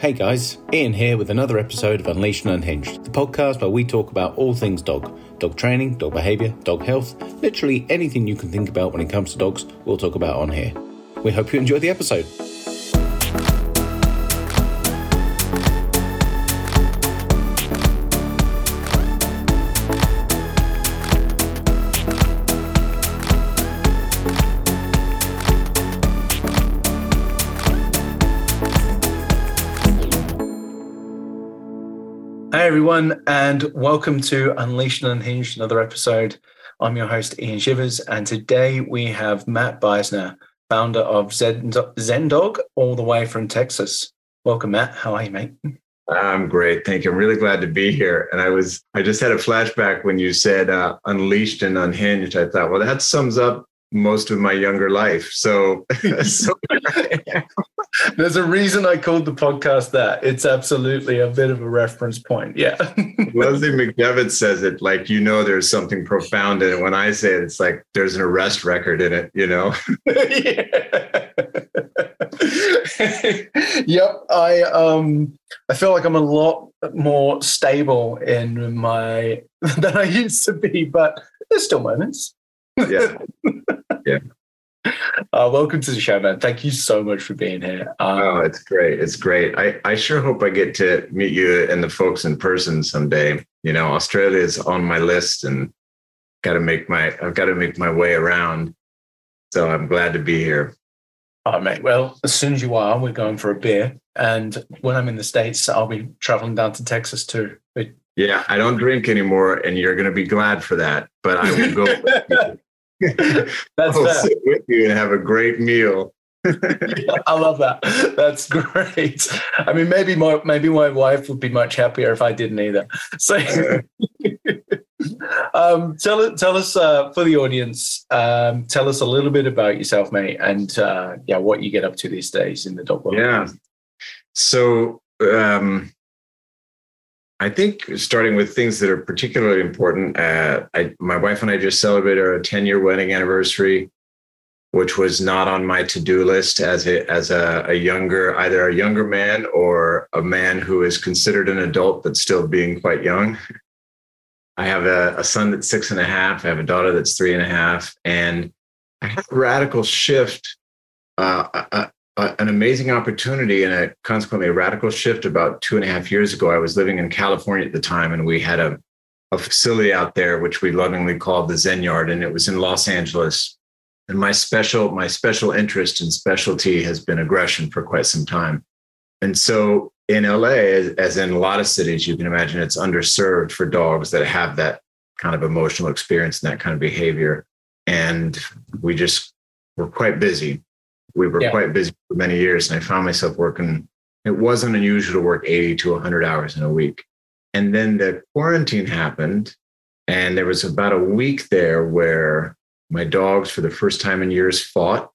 Hey guys, Ian here with another episode of Unleashed and Unhinged, the podcast where we talk about all things dog dog training, dog behaviour, dog health, literally anything you can think about when it comes to dogs, we'll talk about on here. We hope you enjoy the episode. Everyone, and welcome to Unleashed and Unhinged, another episode. I'm your host, Ian Shivers, and today we have Matt Beisner, founder of Zen, Zen Dog, all the way from Texas. Welcome, Matt. How are you, mate? I'm great, thank you. I'm really glad to be here. And I was, I just had a flashback when you said uh, unleashed and unhinged. I thought, well, that sums up most of my younger life. So, so there's a reason I called the podcast that. It's absolutely a bit of a reference point. Yeah. Leslie McDevitt says it like, you know, there's something profound in it. When I say it, it's like there's an arrest record in it, you know? yep. I um I feel like I'm a lot more stable in my than I used to be, but there's still moments. Yeah. Yeah. Uh, welcome to the show, man. Thank you so much for being here. Um, oh, it's great. It's great. I, I sure hope I get to meet you and the folks in person someday. You know, Australia is on my list and got to make my, I've got to make my way around. So I'm glad to be here. Oh, mate. Well, as soon as you are, we're going for a beer. And when I'm in the States, I'll be traveling down to Texas too. But- yeah, I don't drink anymore, and you're going to be glad for that. But I will go. That's I'll that. sit with you and have a great meal. I love that. That's great. I mean, maybe my maybe my wife would be much happier if I didn't either. So, um, tell tell us uh, for the audience. Um, tell us a little bit about yourself, mate, and uh, yeah, what you get up to these days in the dog world. Yeah. So, um, I think starting with things that are particularly important. Uh, I, my wife and I just celebrated our 10 year wedding anniversary, which was not on my to do list as a as a, a, younger either a younger man or a man who is considered an adult but still being quite young. I have a, a son that's six and a half. I have a daughter that's three and a half, and I had a radical shift. Uh, an amazing opportunity and a consequently a radical shift about two and a half years ago. I was living in California at the time, and we had a, a facility out there which we lovingly called the Zen Yard, and it was in Los Angeles. And my special my special interest and specialty has been aggression for quite some time. And so in LA, as in a lot of cities, you can imagine it's underserved for dogs that have that kind of emotional experience and that kind of behavior. And we just were quite busy we were yeah. quite busy for many years and I found myself working. It wasn't unusual to work 80 to 100 hours in a week. And then the quarantine happened. And there was about a week there where my dogs, for the first time in years, fought.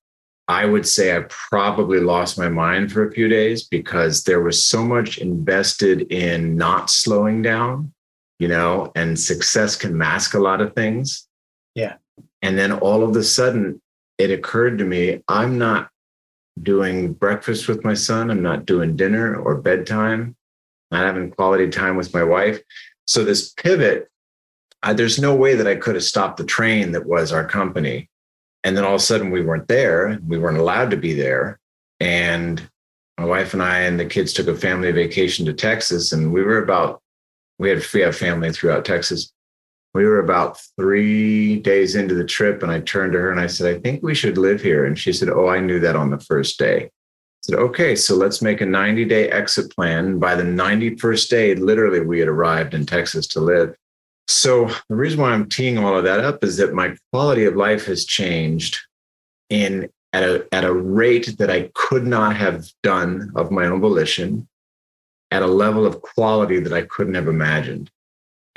I would say I probably lost my mind for a few days because there was so much invested in not slowing down, you know, and success can mask a lot of things. Yeah. And then all of a sudden, it occurred to me I'm not doing breakfast with my son, I'm not doing dinner or bedtime, not having quality time with my wife. So, this pivot, I, there's no way that I could have stopped the train that was our company. And then all of a sudden, we weren't there. We weren't allowed to be there. And my wife and I and the kids took a family vacation to Texas, and we were about we had we have family throughout Texas, we were about three days into the trip and I turned to her and I said, I think we should live here. And she said, Oh, I knew that on the first day. I said, Okay, so let's make a 90 day exit plan. By the 91st day, literally, we had arrived in Texas to live. So the reason why I'm teeing all of that up is that my quality of life has changed in at a, at a rate that I could not have done of my own volition, at a level of quality that I couldn't have imagined.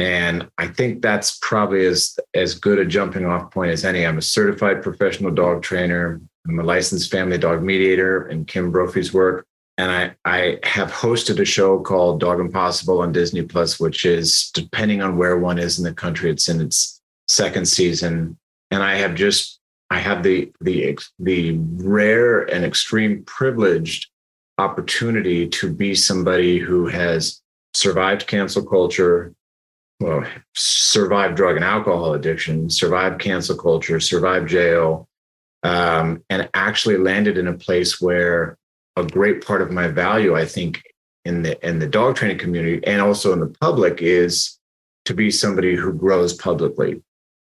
And I think that's probably as, as good a jumping off point as any. I'm a certified professional dog trainer. I'm a licensed family dog mediator in Kim Brophy's work. And I, I have hosted a show called Dog Impossible on Disney Plus, which is depending on where one is in the country, it's in its second season. And I have just I have the the the rare and extreme privileged opportunity to be somebody who has survived cancel culture, well, survived drug and alcohol addiction, survived cancel culture, survived jail, um, and actually landed in a place where a great part of my value, I think, in the in the dog training community and also in the public is to be somebody who grows publicly.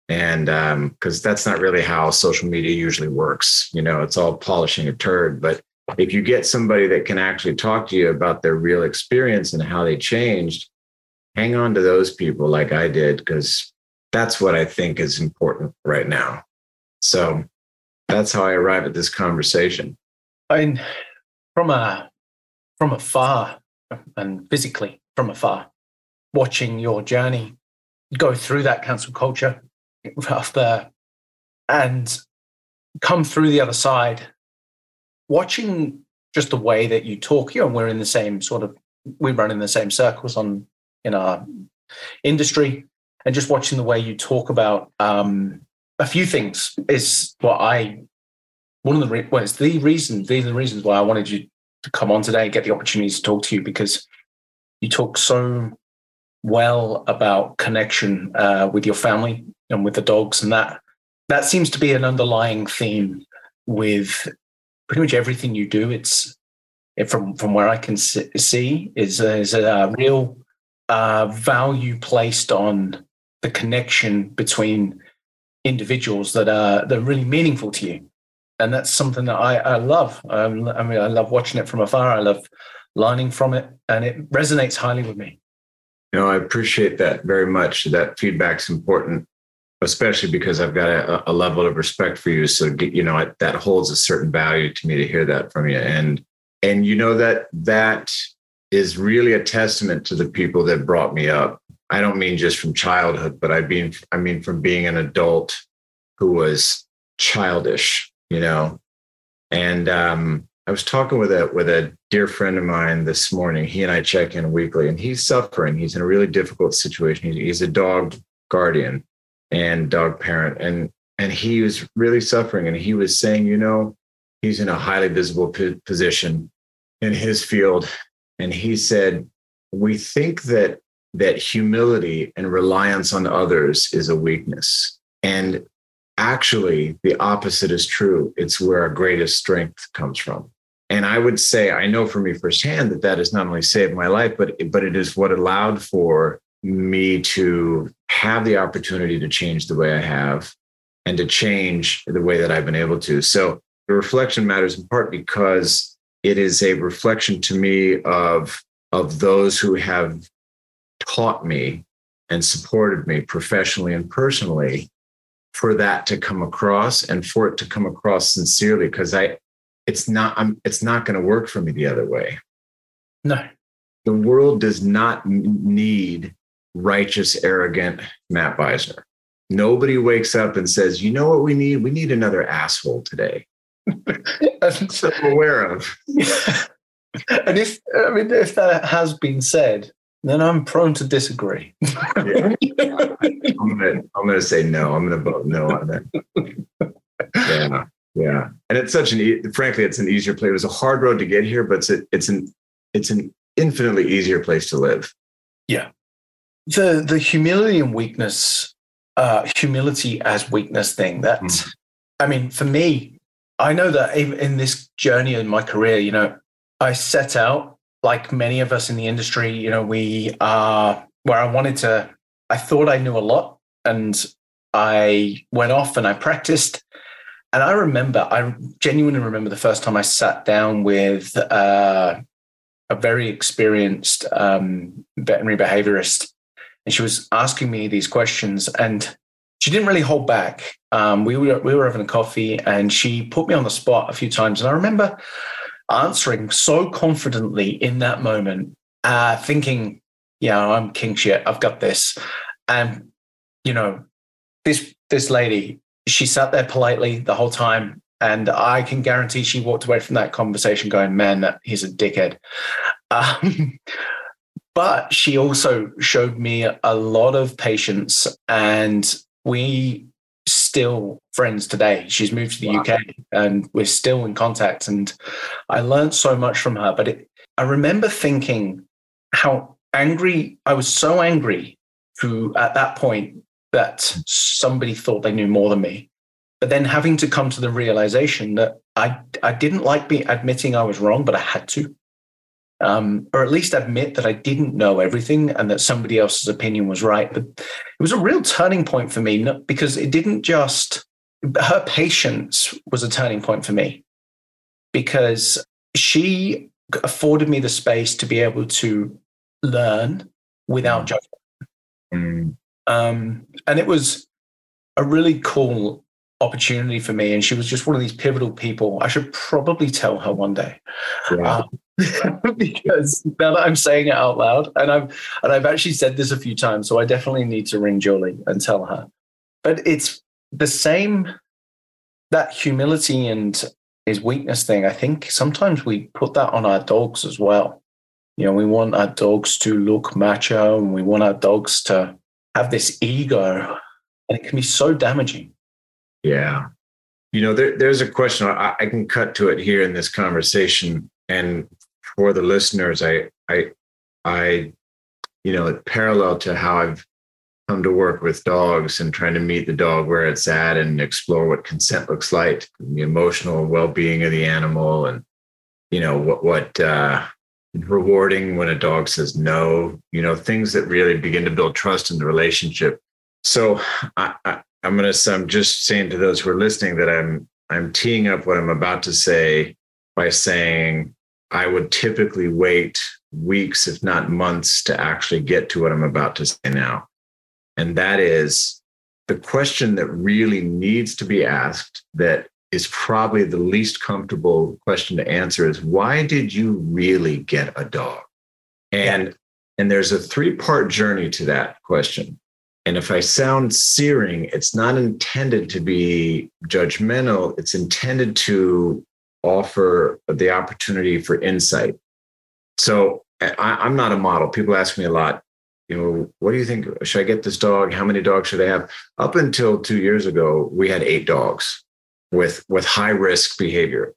And because um, that's not really how social media usually works. You know it's all polishing a turd. But if you get somebody that can actually talk to you about their real experience and how they changed hang on to those people like i did because that's what i think is important right now. So that's how i arrive at this conversation. I mean, from a from afar and physically from afar watching your journey go through that cancel culture after and come through the other side, watching just the way that you talk, you know, we're in the same sort of, we run in the same circles on in our industry, and just watching the way you talk about um, a few things is what I one of the well, it's the reason these are the reasons why I wanted you to come on today and get the opportunity to talk to you because you talk so well about connection uh, with your family and with the dogs, and that that seems to be an underlying theme with pretty much everything you do. It's it, from from where I can see is is a real uh, value placed on the connection between individuals that are that are really meaningful to you, and that's something that I, I love. Um, I mean, I love watching it from afar. I love learning from it, and it resonates highly with me. You know, I appreciate that very much. That feedback's important especially because I've got a, a, level of respect for you. So you know that holds a certain value to me to hear that from you, and and you know that that is really a testament to the people that brought me up. I don't mean just from childhood, but I mean I mean from being an adult who was childish, you know. And um, I was talking with a with a dear friend of mine this morning. He and I check in weekly, and he's suffering. He's in a really difficult situation. He's a dog guardian and dog parent and and he was really suffering and he was saying you know he's in a highly visible p- position in his field and he said we think that that humility and reliance on others is a weakness. And actually the opposite is true. It's where our greatest strength comes from. And i would say i know for me firsthand that that has not only saved my life but but it is what allowed for me to have the opportunity to change the way I have and to change the way that I've been able to. So the reflection matters in part because it is a reflection to me of, of those who have taught me and supported me professionally and personally for that to come across and for it to come across sincerely because I it's not I'm it's not going to work for me the other way. No. The world does not need righteous, arrogant Matt Beisner. Nobody wakes up and says, you know what we need? We need another asshole today. That's so I'm aware of. And if I mean if that has been said, then I'm prone to disagree. yeah. I'm gonna I'm gonna say no. I'm gonna vote no on that. Yeah. Yeah. And it's such an frankly, it's an easier place. It was a hard road to get here, but it's a, it's an it's an infinitely easier place to live. Yeah the the humility and weakness, uh, humility as weakness thing. That mm. I mean, for me, I know that in this journey in my career, you know, I set out like many of us in the industry. You know, we are where I wanted to. I thought I knew a lot, and I went off and I practiced. And I remember, I genuinely remember the first time I sat down with uh, a very experienced um, veterinary behaviorist and she was asking me these questions and she didn't really hold back. Um, we were we were having a coffee and she put me on the spot a few times, and I remember answering so confidently in that moment, uh, thinking, "Yeah, I'm king shit. I've got this." And you know, this this lady, she sat there politely the whole time, and I can guarantee she walked away from that conversation going, "Man, he's a dickhead." Um, but she also showed me a lot of patience, and we still friends today. She's moved to the wow. UK and we're still in contact. And I learned so much from her. But it, I remember thinking how angry I was so angry to at that point that somebody thought they knew more than me. But then having to come to the realization that I I didn't like be admitting I was wrong, but I had to. Um, or at least admit that I didn't know everything and that somebody else's opinion was right. But it was a real turning point for me because it didn't just, her patience was a turning point for me because she afforded me the space to be able to learn without mm. judgment. Mm. Um, and it was a really cool opportunity for me. And she was just one of these pivotal people. I should probably tell her one day. Yeah. Um, because now that I'm saying it out loud, and I've and I've actually said this a few times, so I definitely need to ring Julie and tell her. But it's the same that humility and is weakness thing. I think sometimes we put that on our dogs as well. You know, we want our dogs to look macho, and we want our dogs to have this ego, and it can be so damaging. Yeah. You know, there, there's a question I, I can cut to it here in this conversation. And for the listeners, I, I, I, you know, parallel to how I've come to work with dogs and trying to meet the dog where it's at and explore what consent looks like, the emotional well-being of the animal, and you know what what uh, rewarding when a dog says no. You know, things that really begin to build trust in the relationship. So I, I, I'm gonna. I'm just saying to those who are listening that I'm I'm teeing up what I'm about to say by saying I would typically wait weeks, if not months, to actually get to what I'm about to say now. And that is the question that really needs to be asked, that is probably the least comfortable question to answer is why did you really get a dog? And yeah. and there's a three-part journey to that question. And if I sound searing, it's not intended to be judgmental. It's intended to offer the opportunity for insight. So I, am not a model. People ask me a lot, you know, what do you think? Should I get this dog? How many dogs should I have? Up until two years ago, we had eight dogs with with high risk behavior.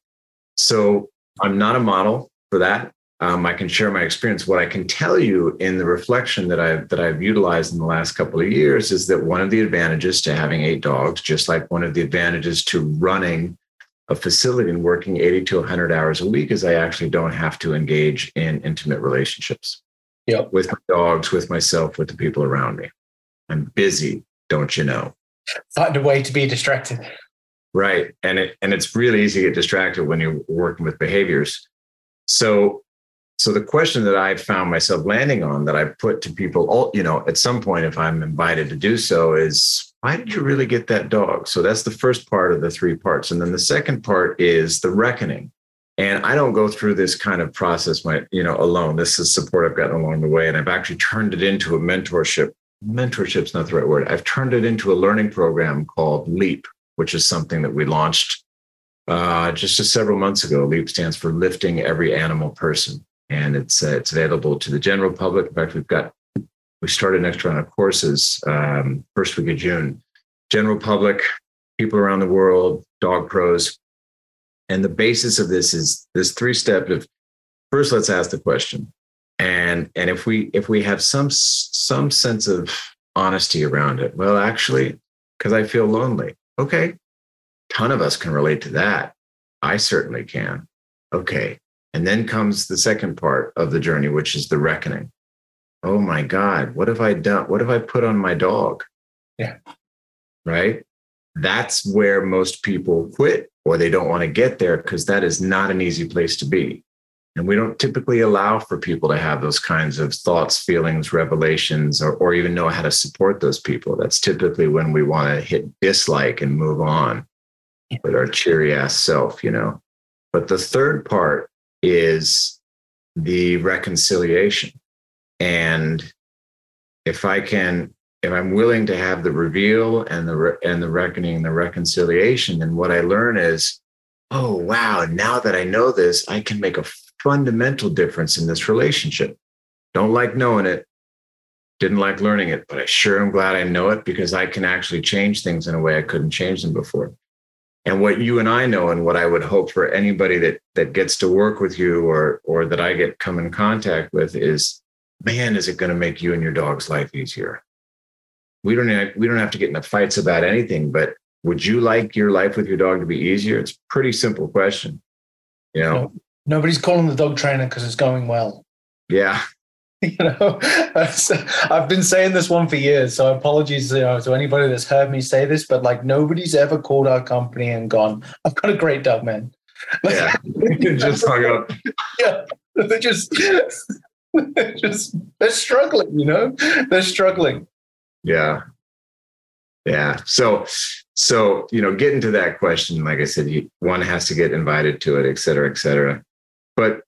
So I'm not a model for that um, I can share my experience. What I can tell you in the reflection that I've that I've utilized in the last couple of years is that one of the advantages to having eight dogs, just like one of the advantages to running a facility and working 80 to 100 hours a week, is I actually don't have to engage in intimate relationships yep. with my dogs, with myself, with the people around me. I'm busy, don't you know? Find a way to be distracted. Right, and it and it's really easy to get distracted when you're working with behaviors. So so the question that I found myself landing on that I put to people, all, you know, at some point, if I'm invited to do so, is why did you really get that dog? So that's the first part of the three parts. And then the second part is the reckoning. And I don't go through this kind of process, my, you know, alone. This is support I've gotten along the way. And I've actually turned it into a mentorship. Mentorship's not the right word. I've turned it into a learning program called LEAP, which is something that we launched uh, just, just several months ago. LEAP stands for Lifting Every Animal Person and it's uh, it's available to the general public. In fact, we've got we started next round of courses um, first week of June. General public, people around the world, dog pros, and the basis of this is this three step of first let's ask the question, and and if we if we have some some sense of honesty around it, well, actually, because I feel lonely. Okay, ton of us can relate to that. I certainly can. Okay, and then comes the second part of the journey, which is the reckoning. Oh my God, what have I done? What have I put on my dog? Yeah. Right. That's where most people quit or they don't want to get there because that is not an easy place to be. And we don't typically allow for people to have those kinds of thoughts, feelings, revelations, or, or even know how to support those people. That's typically when we want to hit dislike and move on with our cheery ass self, you know. But the third part is the reconciliation. And if I can, if I'm willing to have the reveal and the and the reckoning and the reconciliation, then what I learn is, oh wow, now that I know this, I can make a fundamental difference in this relationship. Don't like knowing it, Didn't like learning it, but I sure am glad I know it because I can actually change things in a way I couldn't change them before. And what you and I know, and what I would hope for anybody that that gets to work with you or or that I get come in contact with is, man, is it going to make you and your dog's life easier? We don't have, we don't have to get into fights about anything, but would you like your life with your dog to be easier? It's a pretty simple question. You know, no, nobody's calling the dog trainer because it's going well. Yeah, you know? I've been saying this one for years so apologies you know, to anybody that's heard me say this but like nobody's ever called our company and gone i've got a great dog man. Yeah. Just hung up. Yeah. They're just they're just they're struggling you know? They're struggling. Yeah. Yeah. So so you know getting to that question like i said you, one has to get invited to it et cetera et cetera. But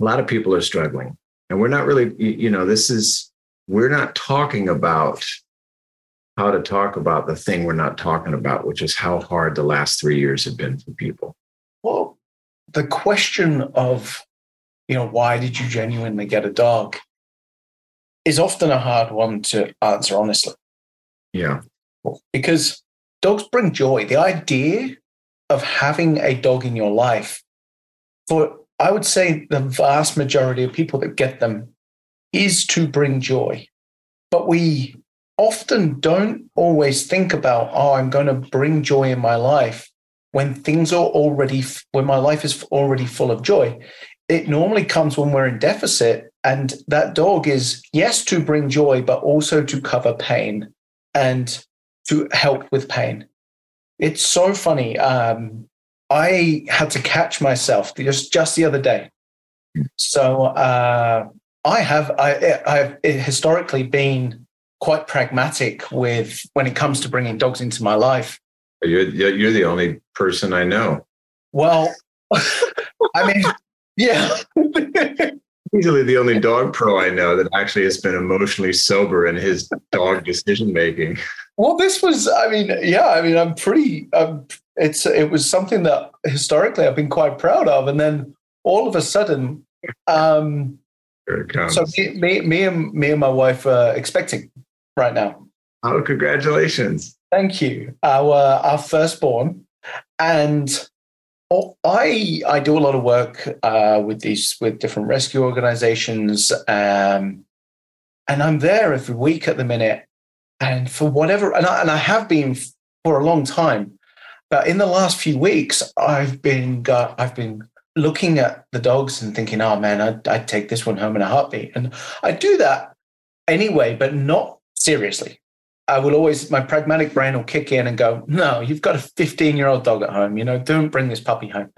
a lot of people are struggling and we're not really you know this is we're not talking about how to talk about the thing we're not talking about which is how hard the last three years have been for people. Well the question of you know why did you genuinely get a dog is often a hard one to answer honestly. Yeah. Because dogs bring joy. The idea of having a dog in your life for I would say the vast majority of people that get them is to bring joy. But we often don't always think about, oh, I'm going to bring joy in my life when things are already, when my life is already full of joy. It normally comes when we're in deficit. And that dog is, yes, to bring joy, but also to cover pain and to help with pain. It's so funny. Um, I had to catch myself just just the other day. So uh, I have I, I've historically been quite pragmatic with when it comes to bringing dogs into my life. You're you're the only person I know. Well, I mean, yeah. Easily the only dog pro I know that actually has been emotionally sober in his dog decision making. Well, this was, I mean, yeah, I mean, I'm pretty, I'm it's it was something that historically I've been quite proud of, and then all of a sudden, um, so me, me, me and me and my wife are expecting right now. Oh, congratulations! Thank you. Our our firstborn, and I I do a lot of work uh, with these with different rescue organizations, um, and I'm there every week at the minute. And for whatever, and I, and I have been for a long time but in the last few weeks, I've been got, I've been looking at the dogs and thinking, oh man, I'd, I'd take this one home in a heartbeat. And I do that anyway, but not seriously. I will always, my pragmatic brain will kick in and go, no, you've got a 15 year old dog at home. You know, don't bring this puppy home.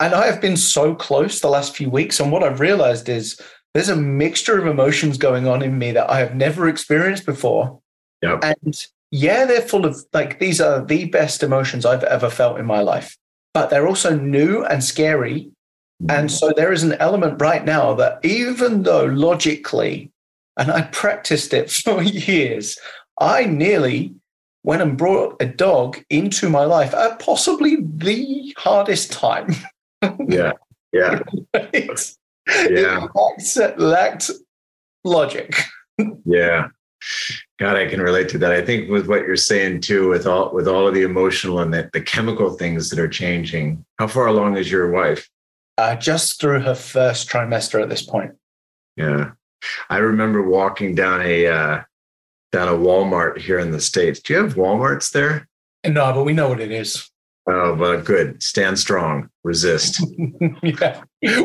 And I have been so close the last few weeks. And what I've realized is there's a mixture of emotions going on in me that I have never experienced before. Yep. And yeah, they're full of like these are the best emotions I've ever felt in my life, but they're also new and scary. And mm. so there is an element right now that even though logically, and I practiced it for years, I nearly went and brought a dog into my life at possibly the hardest time. yeah. Yeah. Yeah. It lacked, lacked logic. yeah. God, I can relate to that. I think with what you're saying too, with all with all of the emotional and the, the chemical things that are changing. How far along is your wife? Uh, just through her first trimester at this point. Yeah, I remember walking down a uh, down a Walmart here in the states. Do you have WalMarts there? No, but we know what it is. Oh, but good. Stand strong. Resist. yeah,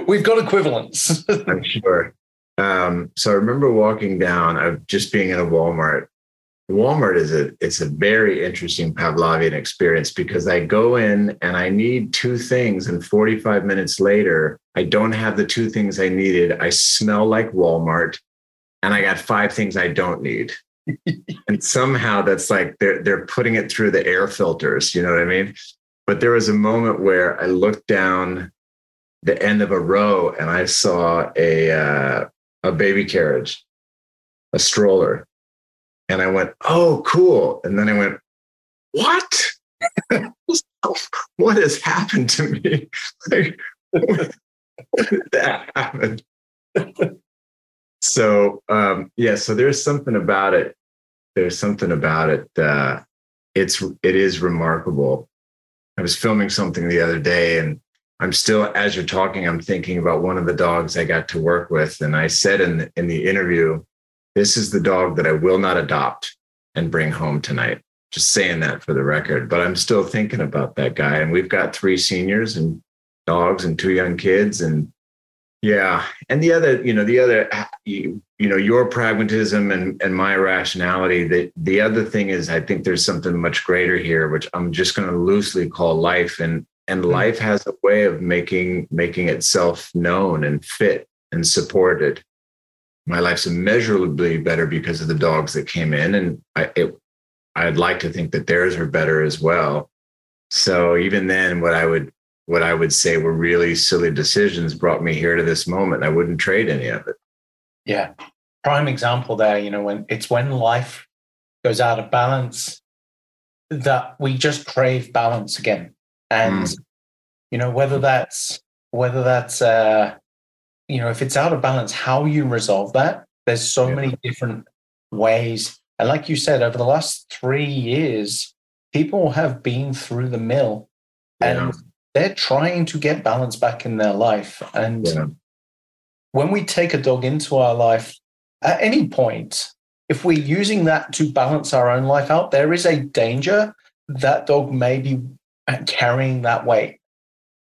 we've got equivalents. I'm sure. Um, so I remember walking down of just being in a Walmart. Walmart is a it's a very interesting Pavlovian experience because I go in and I need two things, and 45 minutes later, I don't have the two things I needed. I smell like Walmart, and I got five things I don't need. and somehow that's like they're they're putting it through the air filters, you know what I mean? But there was a moment where I looked down the end of a row and I saw a uh, a baby carriage, a stroller. And I went, oh, cool. And then I went, what? what has happened to me? Like, that happen? so um, yeah, so there's something about it. There's something about it. Uh, it's it is remarkable. I was filming something the other day, and I'm still, as you're talking, I'm thinking about one of the dogs I got to work with, and I said in the, in the interview, "This is the dog that I will not adopt and bring home tonight." Just saying that for the record, but I'm still thinking about that guy, and we've got three seniors and dogs and two young kids, and yeah, and the other, you know, the other, you, you know, your pragmatism and and my rationality. That the other thing is, I think there's something much greater here, which I'm just going to loosely call life, and and mm-hmm. life has a way of making making itself known and fit and supported. My life's immeasurably better because of the dogs that came in, and I it, I'd like to think that theirs are better as well. So even then, what I would what I would say were really silly decisions brought me here to this moment. I wouldn't trade any of it. Yeah. Prime example there, you know, when it's when life goes out of balance that we just crave balance again. And, mm. you know, whether that's, whether that's, uh, you know, if it's out of balance, how you resolve that, there's so yeah. many different ways. And like you said, over the last three years, people have been through the mill yeah. and they're trying to get balance back in their life. And yeah. when we take a dog into our life at any point, if we're using that to balance our own life out, there is a danger that dog may be carrying that weight.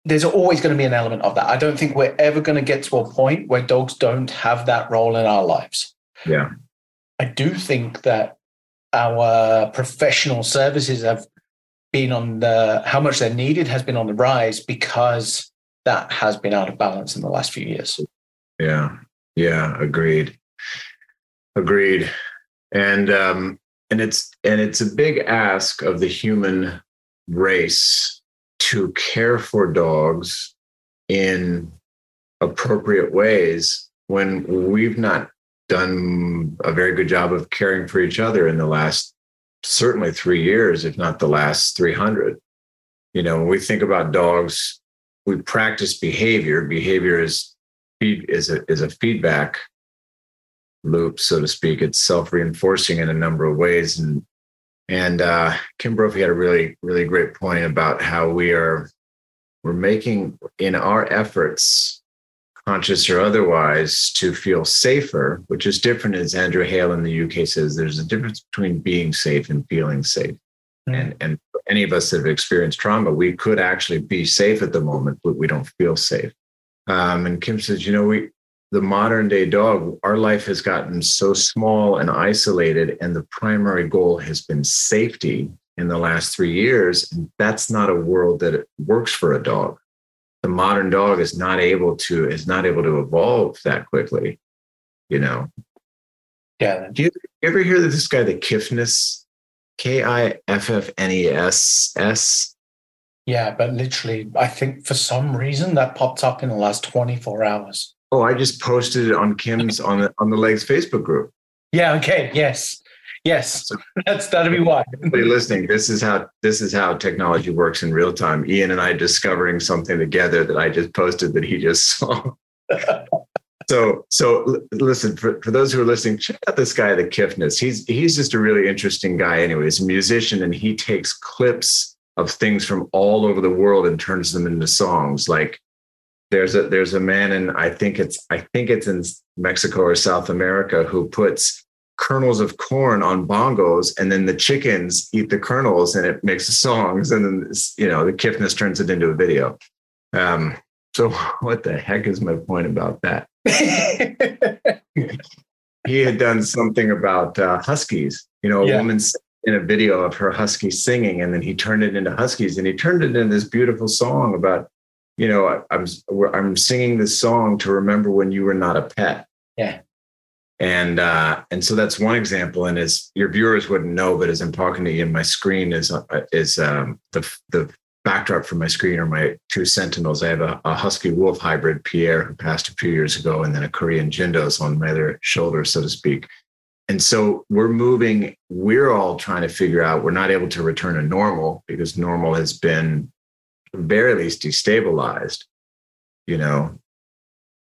There's always going to be an element of that. I don't think we're ever going to get to a point where dogs don't have that role in our lives. Yeah. I do think that our professional services have been on the how much they're needed has been on the rise because that has been out of balance in the last few years. Yeah, yeah, agreed, agreed, and um, and it's and it's a big ask of the human race to care for dogs in appropriate ways when we've not done a very good job of caring for each other in the last certainly three years, if not the last 300. You know, when we think about dogs, we practice behavior. Behavior is is a is a feedback loop, so to speak. It's self reinforcing in a number of ways, and and uh, Kim Brophy had a really really great point about how we are we're making in our efforts conscious or otherwise, to feel safer, which is different, as Andrew Hale in the UK says, there's a difference between being safe and feeling safe. Mm. And, and any of us that have experienced trauma, we could actually be safe at the moment, but we don't feel safe. Um, and Kim says, you know, we, the modern day dog, our life has gotten so small and isolated, and the primary goal has been safety in the last three years. And that's not a world that works for a dog. The modern dog is not able to is not able to evolve that quickly you know? Yeah. Do you, you ever hear that this guy the kiffness k-i-f-f-n-e-s-s yeah but literally i think for some reason that popped up in the last 24 hours oh i just posted it on kim's on the on the legs facebook group yeah okay yes Yes, that's that'll be why. Everybody listening, this is how this is how technology works in real time. Ian and I discovering something together that I just posted that he just saw. so so listen for, for those who are listening, check out this guy, the Kiffness. He's he's just a really interesting guy. Anyway, he's a musician and he takes clips of things from all over the world and turns them into songs. Like there's a there's a man in I think it's I think it's in Mexico or South America who puts kernels of corn on bongos and then the chickens eat the kernels and it makes the songs and then you know the kiffness turns it into a video. Um, so what the heck is my point about that? He had done something about uh, huskies. You know a yeah. woman in a video of her husky singing and then he turned it into huskies and he turned it into this beautiful song about you know i'm i'm singing this song to remember when you were not a pet yeah and uh, and so that's one example. And as your viewers wouldn't know, but as I'm talking to you, my screen is uh, is um, the the backdrop for my screen are my two sentinels. I have a, a, husky wolf hybrid, Pierre, who passed a few years ago, and then a Korean Jindos on my other shoulder, so to speak. And so we're moving. We're all trying to figure out. We're not able to return to normal because normal has been, very least, destabilized. You know,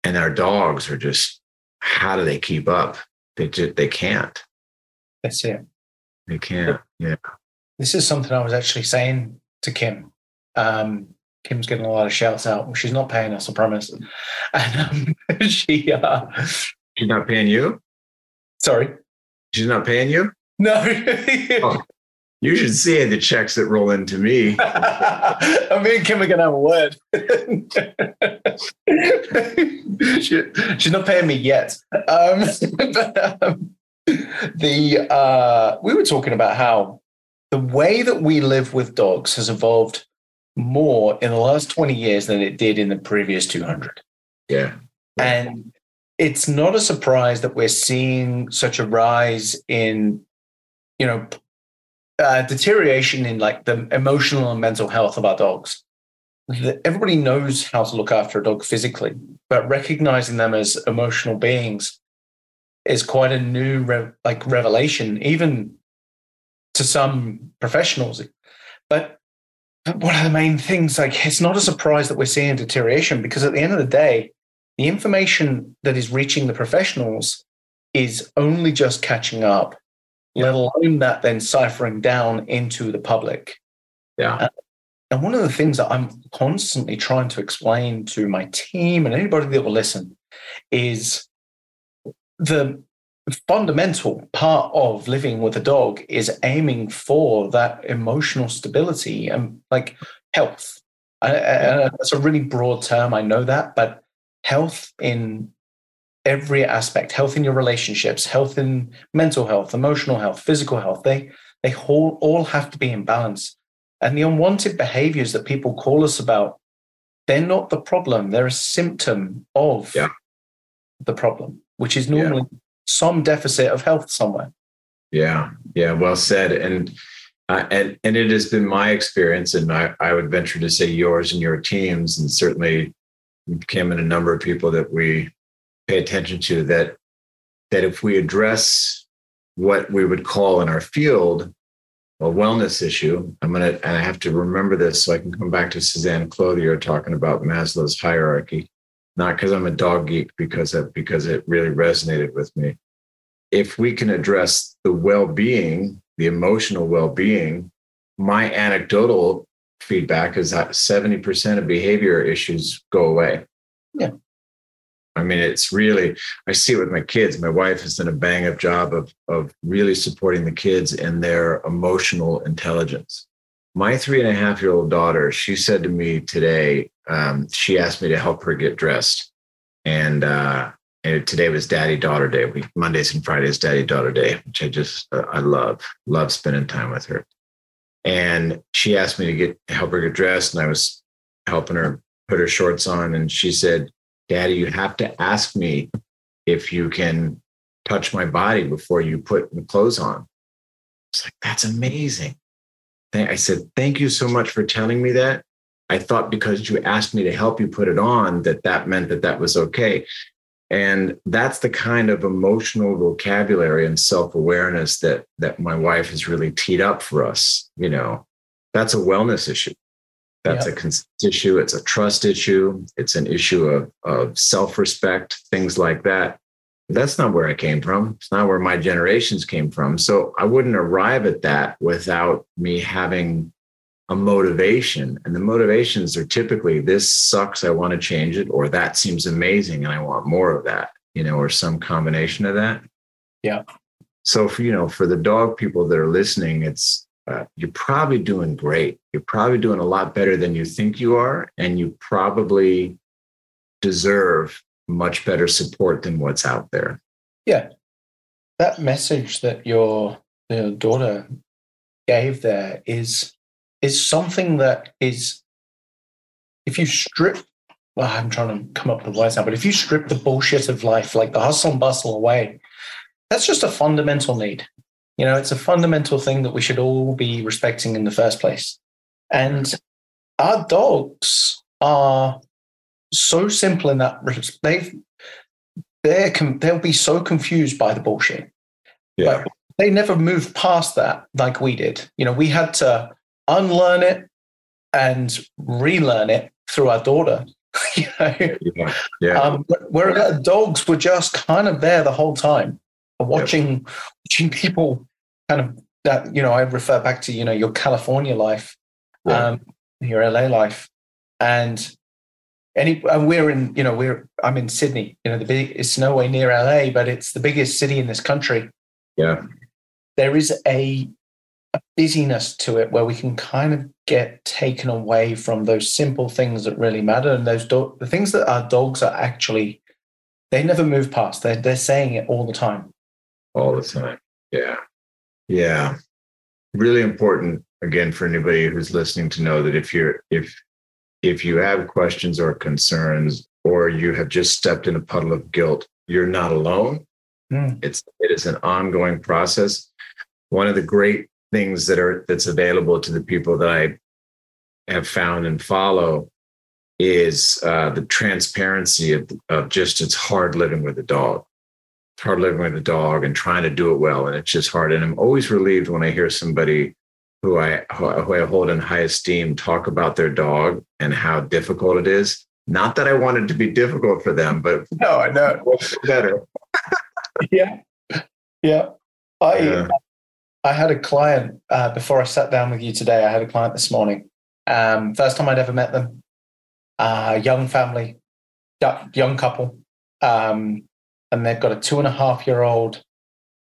and our dogs are just how do they keep up? They just they can't. That's it. They can't. Yeah. This is something I was actually saying to Kim. Um, Kim's getting a lot of shouts out. She's not paying us, I promise. And um, she, uh, she's not paying you. Sorry, she's not paying you. No. oh, you should see the checks that roll into me. I mean, Kim are gonna have a word. she, she's not paying me yet. Um, but, um, the uh, we were talking about how the way that we live with dogs has evolved more in the last 20 years than it did in the previous 200. Yeah. And it's not a surprise that we're seeing such a rise in, you know, uh, deterioration in like the emotional and mental health of our dogs. Everybody knows how to look after a dog physically, but recognizing them as emotional beings is quite a new re- like revelation, even to some professionals. But one of the main things, like it's not a surprise that we're seeing deterioration because at the end of the day, the information that is reaching the professionals is only just catching up. Let alone that then ciphering down into the public. Yeah. Uh, and one of the things that I'm constantly trying to explain to my team and anybody that will listen is the fundamental part of living with a dog is aiming for that emotional stability and like health. it's a really broad term, I know that, but health in every aspect, health in your relationships, health in mental health, emotional health, physical health, they they all, all have to be in balance. And the unwanted behaviors that people call us about, they're not the problem. They're a symptom of yeah. the problem, which is normally yeah some deficit of health somewhere. Yeah, yeah, well said. And uh, and and it has been my experience, and I, I would venture to say yours and your teams, and certainly Kim and a number of people that we pay attention to that that if we address what we would call in our field a wellness issue, I'm gonna and I have to remember this so I can come back to Suzanne Clothier talking about Maslow's hierarchy not because I'm a dog geek, because of, because it really resonated with me. If we can address the well-being, the emotional well-being, my anecdotal feedback is that 70% of behavior issues go away. Yeah. I mean, it's really, I see it with my kids. My wife has done a bang up job of, of really supporting the kids in their emotional intelligence. My three and a half year old daughter, she said to me today, um, she asked me to help her get dressed. And, uh, and today was daddy daughter day. We, Mondays and Fridays, daddy daughter day, which I just, uh, I love, love spending time with her. And she asked me to get, help her get dressed. And I was helping her put her shorts on. And she said, daddy, you have to ask me if you can touch my body before you put the clothes on. It's like, that's amazing. I said, thank you so much for telling me that. I thought because you asked me to help you put it on, that that meant that that was okay. And that's the kind of emotional vocabulary and self-awareness that that my wife has really teed up for us. You know, that's a wellness issue. That's yep. a consent issue. It's a trust issue. It's an issue of, of self-respect, things like that. That's not where I came from. It's not where my generations came from. So I wouldn't arrive at that without me having a motivation. And the motivations are typically this sucks, I want to change it, or that seems amazing and I want more of that, you know, or some combination of that. Yeah. So for you know, for the dog people that are listening, it's uh, you're probably doing great. You're probably doing a lot better than you think you are, and you probably deserve much better support than what's out there. Yeah, that message that your, your daughter gave there is is something that is, if you strip, well, I'm trying to come up with words now, but if you strip the bullshit of life, like the hustle and bustle away, that's just a fundamental need. You know, it's a fundamental thing that we should all be respecting in the first place. And our dogs are so simple in that they they're they'll be so confused by the bullshit. Yeah. But they never moved past that like we did. You know, we had to unlearn it and relearn it through our daughter. you know, Yeah. Yeah. um, where uh, dogs were just kind of there the whole time, watching watching people kind of that. You know, I refer back to you know your California life, um, your LA life, and any. And we're in, you know, we're I'm in Sydney. You know, the big. It's nowhere near LA, but it's the biggest city in this country. yeah. There is a, a busyness to it where we can kind of get taken away from those simple things that really matter, and those do- the things that our dogs are actually. They never move past. They're they're saying it all the time. All the time. Yeah. Yeah. Really important again for anybody who's listening to know that if you're if if you have questions or concerns or you have just stepped in a puddle of guilt, you're not alone. Mm. It's it is an ongoing process. One of the great things that are that's available to the people that I have found and follow is uh, the transparency of, of just it's hard living with a dog hard living with a dog and trying to do it well and it's just hard and i'm always relieved when i hear somebody who i who i hold in high esteem talk about their dog and how difficult it is not that i want it to be difficult for them but No, I know. what's better yeah, yeah. I Yeah. I had a client uh, before I sat down with you today. I had a client this morning. Um, first time I'd ever met them. Uh, young family, young couple, um, and they've got a two and a half year old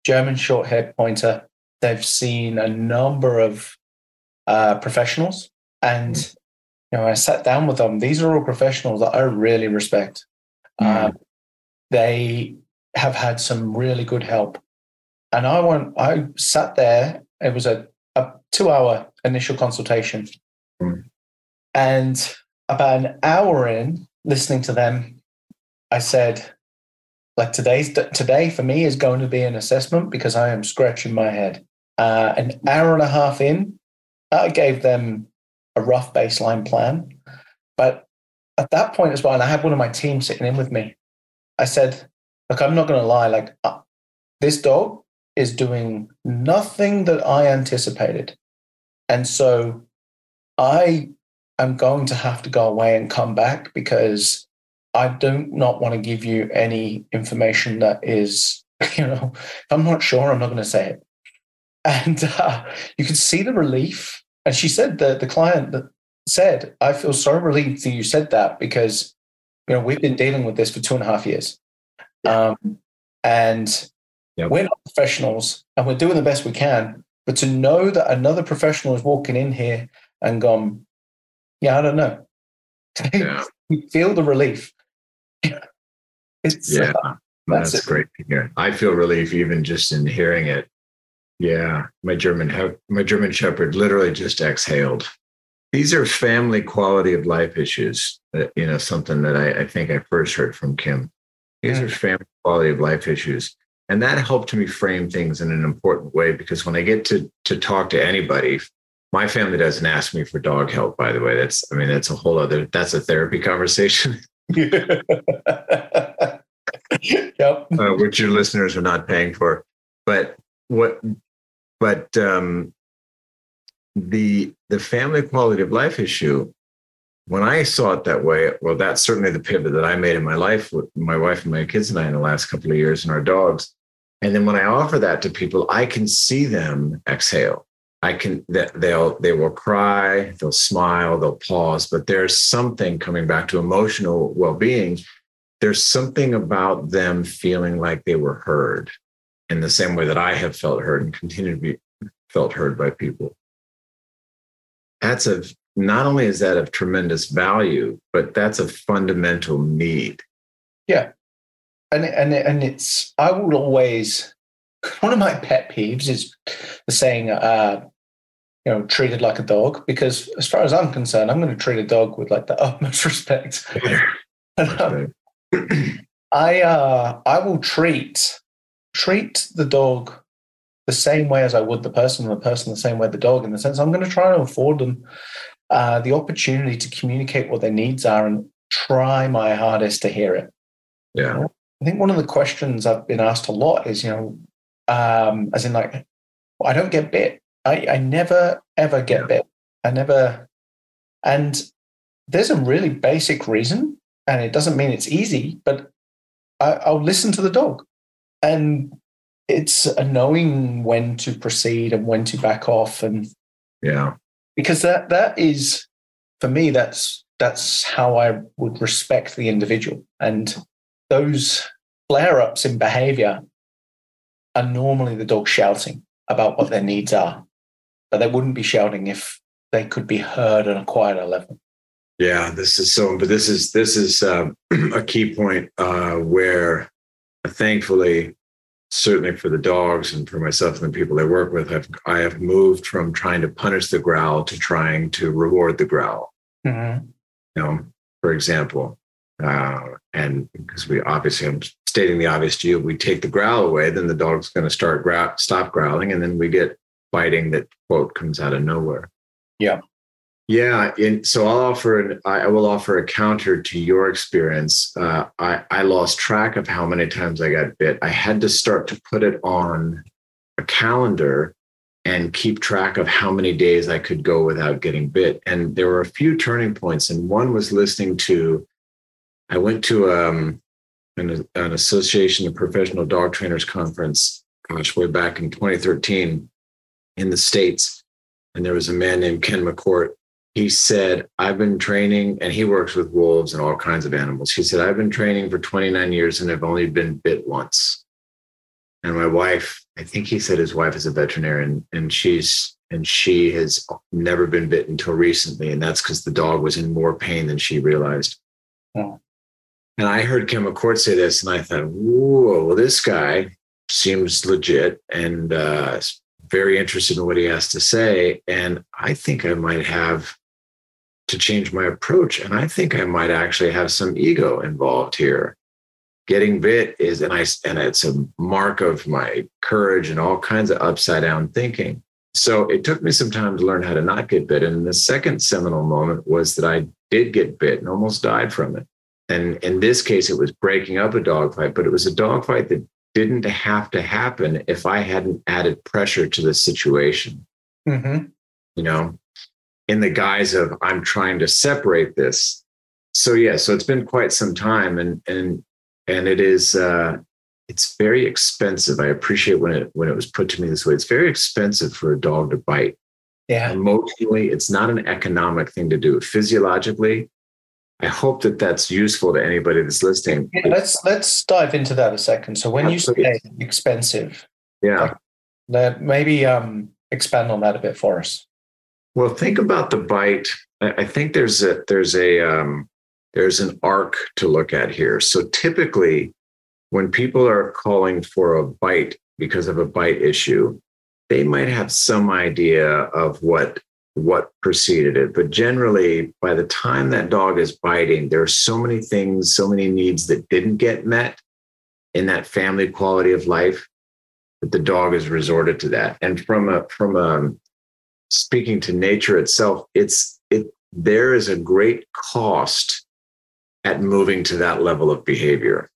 German short haired pointer. They've seen a number of uh, professionals, and you know, I sat down with them. These are all professionals that I really respect. Mm. Um, they have had some really good help. And I went, I sat there. It was a, a two hour initial consultation. Mm. And about an hour in listening to them, I said, like today's today for me is going to be an assessment because I am scratching my head. Uh, an hour and a half in, I gave them a rough baseline plan. But at that point as well, and I had one of my team sitting in with me, I said, look, I'm not going to lie. Like uh, this dog is doing nothing that I anticipated. And so I am going to have to go away and come back because I do not want to give you any information that is, you know, if I'm not sure, I'm not going to say it. And uh, you could see the relief. And she said that the client that said, I feel so relieved that you said that because, you know, we've been dealing with this for two and a half years. Um, and Yep. we're not professionals and we're doing the best we can. But to know that another professional is walking in here and gone, yeah, I don't know. Yeah. you feel the relief. it's yeah. uh, that's, that's great to hear. I feel relief even just in hearing it. Yeah my german he- my german shepherd literally just exhaled. These are family quality of life issues that you know something that i, I think i first heard from kim. These Mm. are family quality of life issues and that helped me frame things in an important way because when i get to to talk to anybody my family doesn't ask me for dog help by the way. That's i mean that's a whole other that's a therapy conversation yep. uh, which your listeners are not paying for. But what, but um, the the family quality of life issue. When I saw it that way, well, that's certainly the pivot that I made in my life with my wife and my kids and I in the last couple of years and our dogs. And then when I offer that to people, I can see them exhale. I can that they'll they will cry, they'll smile, they'll pause, but there's something coming back to emotional well-being there's something about them feeling like they were heard in the same way that I have felt heard and continue to be felt heard by people. That's a not only is that of tremendous value, but that's a fundamental need. Yeah. And and and it's I will always one of my pet peeves is the saying uh you know treated like a dog because as far as I'm concerned I'm going to treat a dog with like the utmost respect And, I uh I will treat treat the dog the same way as I would the person and the person the same way the dog in the sense I'm going to try to afford them uh, the opportunity to communicate what their needs are and try my hardest to hear it yeah. I think one of the questions I've been asked a lot is, you know, um, as in like, I don't get bit. I, I never ever get bit. I never, and there's a really basic reason and it doesn't mean it's easy, but I, I'll listen to the dog. And it's a knowing when to proceed and when to back off. And Yeah. because that that is for me, that's that's how I would respect the individual. And those flare-ups in behavior are normally the dog shouting about what their needs are. But they wouldn't be shouting if they could be heard on a quieter level. Yeah, this is so. But this is this is um, a key point uh, where, thankfully, certainly for the dogs and for myself and the people I work with, I've I have moved from trying to punish the growl to trying to reward the growl. Mm-hmm. You know, for example, uh, and because we obviously I'm stating the obvious to you, we take the growl away, then the dog's going to start growl, stop growling, and then we get biting that quote comes out of nowhere. Yeah. Yeah, and so I'll offer an, I will offer a counter to your experience. Uh, I I lost track of how many times I got bit. I had to start to put it on a calendar and keep track of how many days I could go without getting bit. And there were a few turning points, and one was listening to. I went to um, an, an association of professional dog trainers conference, gosh, way back in 2013 in the states, and there was a man named Ken McCort he said, I've been training, and he works with wolves and all kinds of animals. He said, I've been training for 29 years and I've only been bit once. And my wife, I think he said his wife is a veterinarian, and she's and she has never been bit until recently. And that's because the dog was in more pain than she realized. Oh. And I heard Ken McCort say this, and I thought, whoa, well, this guy seems legit and uh, very interested in what he has to say. And I think I might have to change my approach. And I think I might actually have some ego involved here. Getting bit is, and I, and it's a mark of my courage and all kinds of upside down thinking. So it took me some time to learn how to not get bit. And the second seminal moment was that I did get bit and almost died from it. And in this case, it was breaking up a dogfight, but it was a dogfight that didn't have to happen if I hadn't added pressure to the situation. Mm-hmm. You know, in the guise of I'm trying to separate this. So yeah, so it's been quite some time, and and and it is uh, it's very expensive. I appreciate when it when it was put to me this way. It's very expensive for a dog to bite. Yeah. Emotionally, it's not an economic thing to do. Physiologically, I hope that that's useful to anybody that's listening. yeah let's let's dive into that a second. So when you say expensive, Yeah. let maybe um, expand on that a bit for us. Well, think about the bite. I I think there's a there's a um, there's an arc to look at here. So typically, when people are calling for a bite because of a bite issue, they might have some idea of what what preceded it. But generally, by the time that dog is biting, there are so many things, so many needs that didn't get met in that family quality of life that the dog has resorted to that. And from a from a speaking to nature itself, it's it there is a great cost at moving to that level of behavior.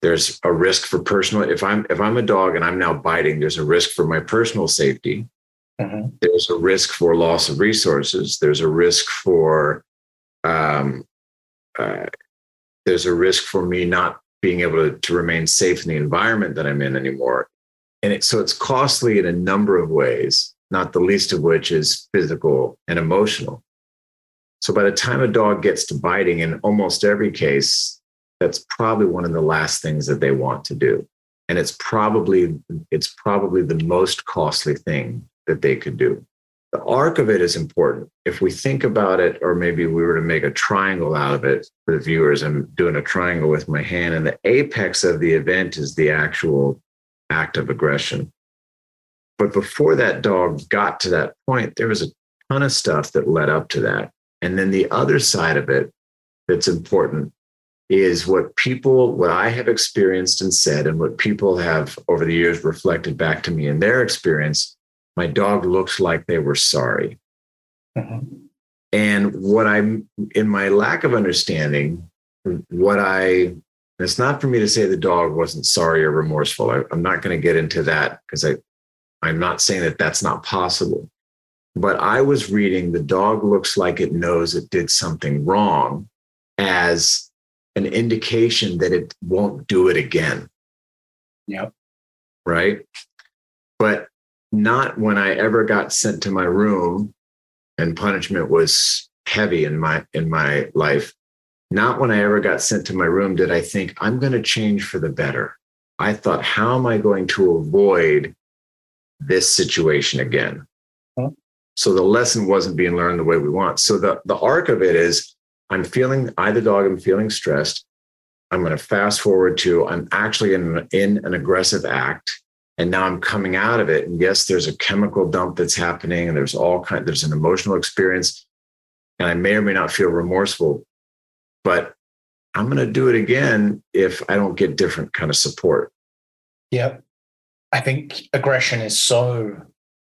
There's a risk for personal if I'm if I'm a dog and I'm now biting, there's a risk for my personal safety. Mhm. There's a risk for loss of resources. There's a risk for um, uh, there's a risk for me not being able to, to remain safe in the environment that I'm in anymore. And it, so it's costly in a number of ways, not the least of which is physical and emotional. So by the time a dog gets to biting, in almost every case, that's probably one of the last things that they want to do. And it's probably it's probably the most costly thing that they could do. The arc of it is important. If we think about it, or maybe we were to make a triangle out of it for the viewers, I'm doing a triangle with my hand, and the apex of the event is the actual act of aggression. But before that dog got to that point, there was a ton of stuff that led up to that. And then the other side of it that's important is what people, what I have experienced and said, and what people have over the years reflected back to me in their experience. My dog looks like they were sorry. Mhm. And what I'm in my lack of understanding, what I it's not for me to say the dog wasn't sorry or remorseful. I, I'm not going to get into that because I I'm not saying that that's not possible. But I was reading the dog looks like it knows it did something wrong as an indication that it won't do it again. Yep. Right. But not when I ever got sent to my room and punishment was heavy in my in my life. Not when I ever got sent to my room did I think I'm going to change for the better. I thought, how am I going to avoid this situation again? So the lesson wasn't being learned the way we want. So the, the arc of it is I'm feeling, I, the dog, I'm feeling stressed. I'm going to fast forward to I'm actually in, in an aggressive act. And now I'm coming out of it. And yes, there's a chemical dump that's happening and there's all kind, there's an emotional experience. And I may or may not feel remorseful, but I'm going to do it again if I don't get different kind of support. Yep. I think aggression is so,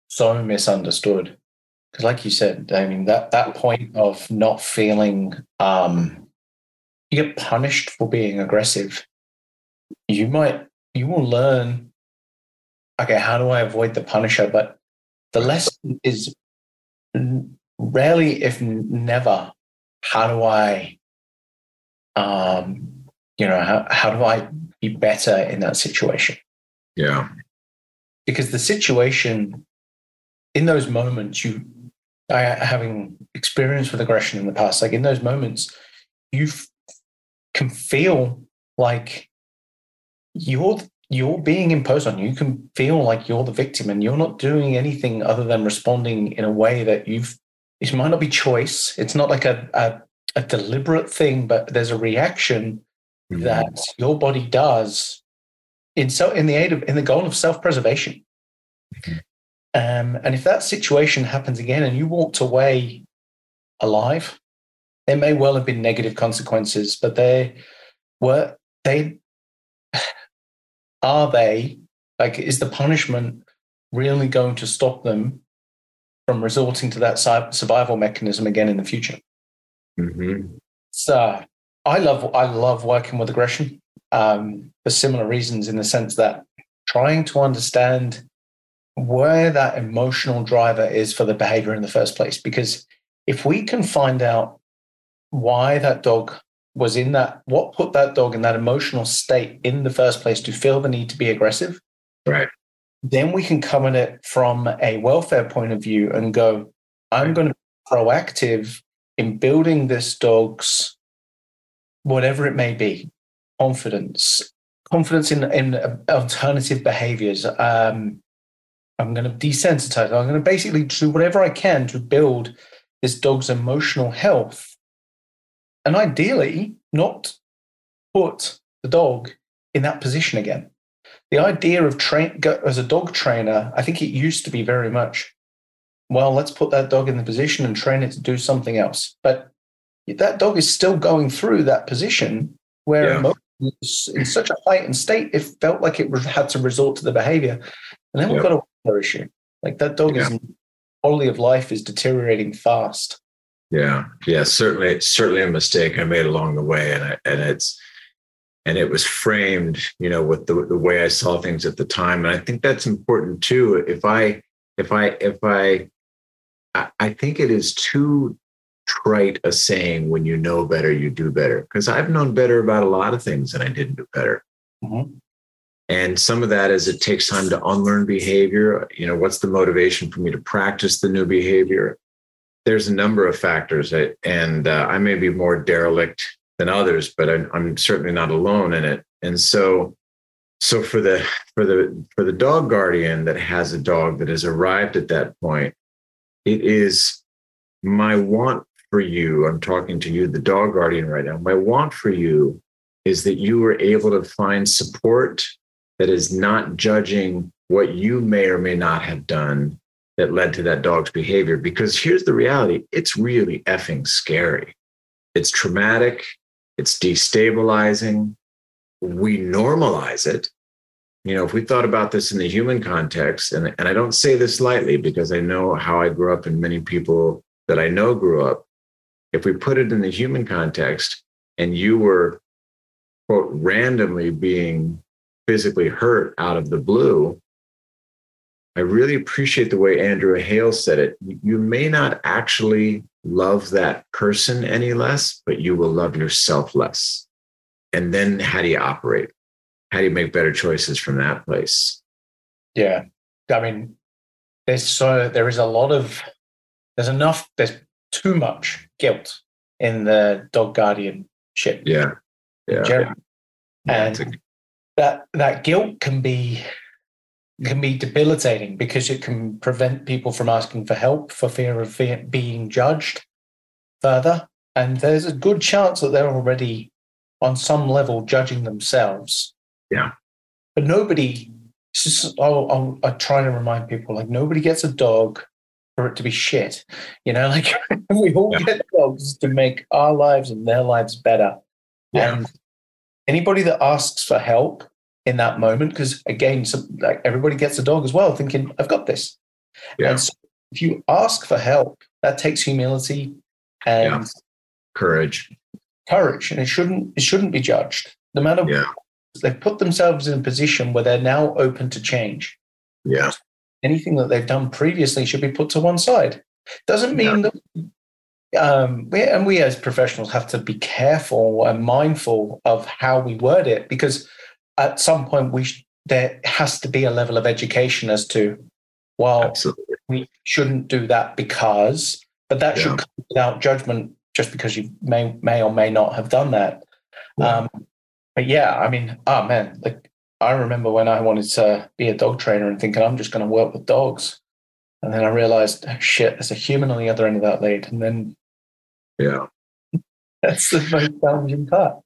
so misunderstood because like you said i mean that that point of not feeling um you get punished for being aggressive you might you will learn okay how do i avoid the punisher? But the lesson is rarely if never how do i um you know how, how do i be better in that situation? Yeah. Because the situation in those moments you I, having experience with aggression in the past, like in those moments, you can feel like you're you're being imposed on you. Can feel like you're the victim, and you're not doing anything other than responding in a way that you've. It might not be choice. It's not like a a, a deliberate thing, but there's a reaction mm-hmm. that your body does in so in the aid of in the goal of self preservation. Mm-hmm. Um, and if that situation happens again and you walked away alive, there may well have been negative consequences, but they were they are they like is the punishment really going to stop them from resorting to that survival mechanism again in the future? Mm-hmm. So I love I love working with aggression um, for similar reasons in the sense that trying to understand where that emotional driver is for the behavior in the first place. Because if we can find out why that dog was in that, what put that dog in that emotional state in the first place to feel the need to be aggressive, right? Then we can come at it from a welfare point of view and go, I'm going to be proactive in building this dog's whatever it may be confidence confidence in in alternative behaviors um, I'm going to desensitize. I'm going to basically do whatever I can to build this dog's emotional health. And ideally, not put the dog in that position again. The idea of train as a dog trainer, I think it used to be very much, well, let's put that dog in the position and train it to do something else. But that dog is still going through that position where yeah. in such a heightened state, it felt like it had to resort to the behavior. And then we've got another issue. Like that dog yeah. is quality of life is deteriorating fast. Yeah, yeah, certainly, certainly a mistake I made along the way, and I, and it's and it was framed, you know, with the the way I saw things at the time, and I think that's important too. If I if I if I I, think it is too trite a saying when you know better, you do better. Because I've known better about a lot of things and I didn't do better. Mm-hmm. And some of that is it takes time to unlearn behavior. You know, what's the motivation for me to practice the new behavior? There's a number of factors, and uh, I may be more derelict than others, but I'm, I'm certainly not alone in it. And so, so for the for the for the dog guardian that has a dog that has arrived at that point, it is my want for you. I'm talking to you, the dog guardian, right now. My want for you is that you were able to find support that is not judging what you may or may not have done that led to that dog's behavior. Because here's the reality it's really effing scary. It's traumatic, it's destabilizing. We normalize it. You know, if we thought about this in the human context, and, and I don't say this lightly because I know how I grew up and many people that I know grew up. If we put it in the human context and you were, quote, randomly being physically hurt out of the blue, I really appreciate the way Andrew Hale said it. You may not actually love that person any less, but you will love yourself less. and then how do you operate? How do you make better choices from that place? Yeah. I mean, there's so there is a lot of there's enough, there's too much guilt in the dog guardianship. Yeah. Yeah. yeah. And a- that that guilt can be can be debilitating because it can prevent people from asking for help for fear of being judged further. And there's a good chance that they're already on some level judging themselves. Yeah. But nobody, just, I'll, I'll, I try to remind people like nobody gets a dog for it to be shit. You know, like we all yeah. get dogs to make our lives and their lives better. Yeah. And anybody that asks for help in that moment because again some, like everybody gets a dog as well thinking i've got this yeah. and so if you ask for help that takes humility and yeah. courage courage and it shouldn't it shouldn't be judged no matter yeah. they've put themselves in a position where they're now open to change yeah anything that they've done previously should be put to one side doesn't mean yeah. that um, we, and we as professionals have to be careful and mindful of how we word it because at some point we sh- there has to be a level of education as to well Absolutely. we shouldn't do that because but that yeah. should come without judgment just because you may may or may not have done that yeah. um, but yeah i mean oh man like i remember when i wanted to be a dog trainer and thinking i'm just going to work with dogs and then i realized oh, shit there's a human on the other end of that lead and then yeah that's the most challenging part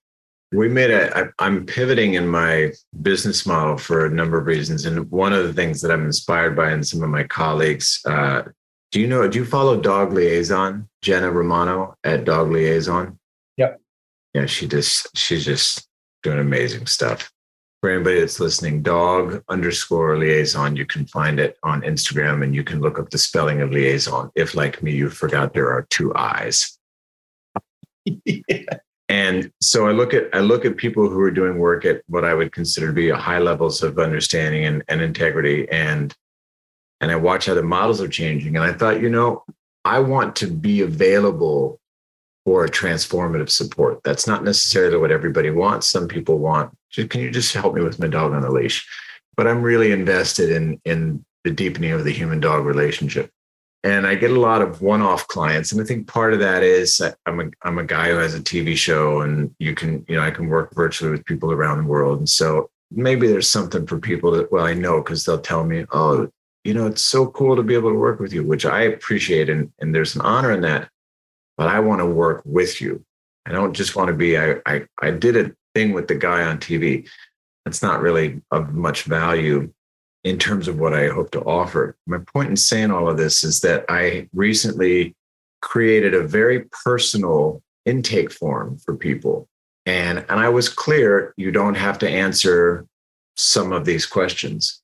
we made a I, i'm pivoting in my business model for a number of reasons. And one of the things that i'm inspired by and some of my colleagues uh, do you know do you follow dog liaison jenna romano at dog liaison? Yep. Yeah she just she's just doing amazing stuff. For anybody that's listening dog underscore liaison you can find it on instagram and you can look up the spelling of liaison. If like me you forgot there are two eyes yeah. And so I look at I look at people who are doing work at what I would consider to be high levels of understanding and, and integrity and and I watch how the models are changing. And I thought, you know, I want to be available for a transformative support. That's not necessarily what everybody wants. Some people want, can you just help me with my dog on a leash? But I'm really invested in in the deepening of the human dog relationship and I get a lot of one-off clients, and I think part of that is I'm a I'm a guy who has a TV show, and you can you know I can work virtually with people around the world, and so maybe there's something for people that well I know because they'll tell me oh you know it's so cool to be able to work with you, which I appreciate, and and there's an honor in that, but I want to work with you. I don't just want to be I I I did a thing with the guy on TV. That's not really of much value in terms of what I hope to offer. My point in saying all of this is that I recently created a very personal intake form for people. And, and I was clear you don't have to answer some of these questions,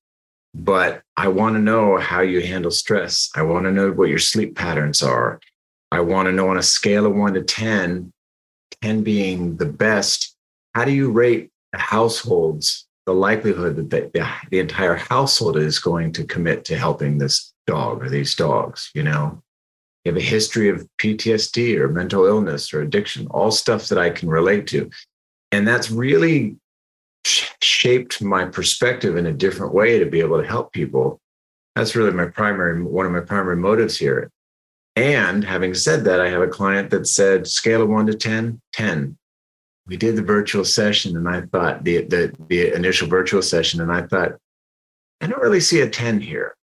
but I want to know how you handle stress. I want to know what your sleep patterns are. I want to know on a scale of one to 10, 10 being the best, how do you rate households the likelihood that the, the entire household is going to commit to helping this dog or these dogs, you know, you have a history of PTSD or mental illness or addiction, all stuff that I can relate to. And that's really shaped my perspective in a different way to be able to help people. That's really my primary, one of my primary motives here. And having said that, I have a client that said scale of one to 10, 10 we did the virtual session and I thought the, the, the initial virtual session, and I thought, I don't really see a 10 here.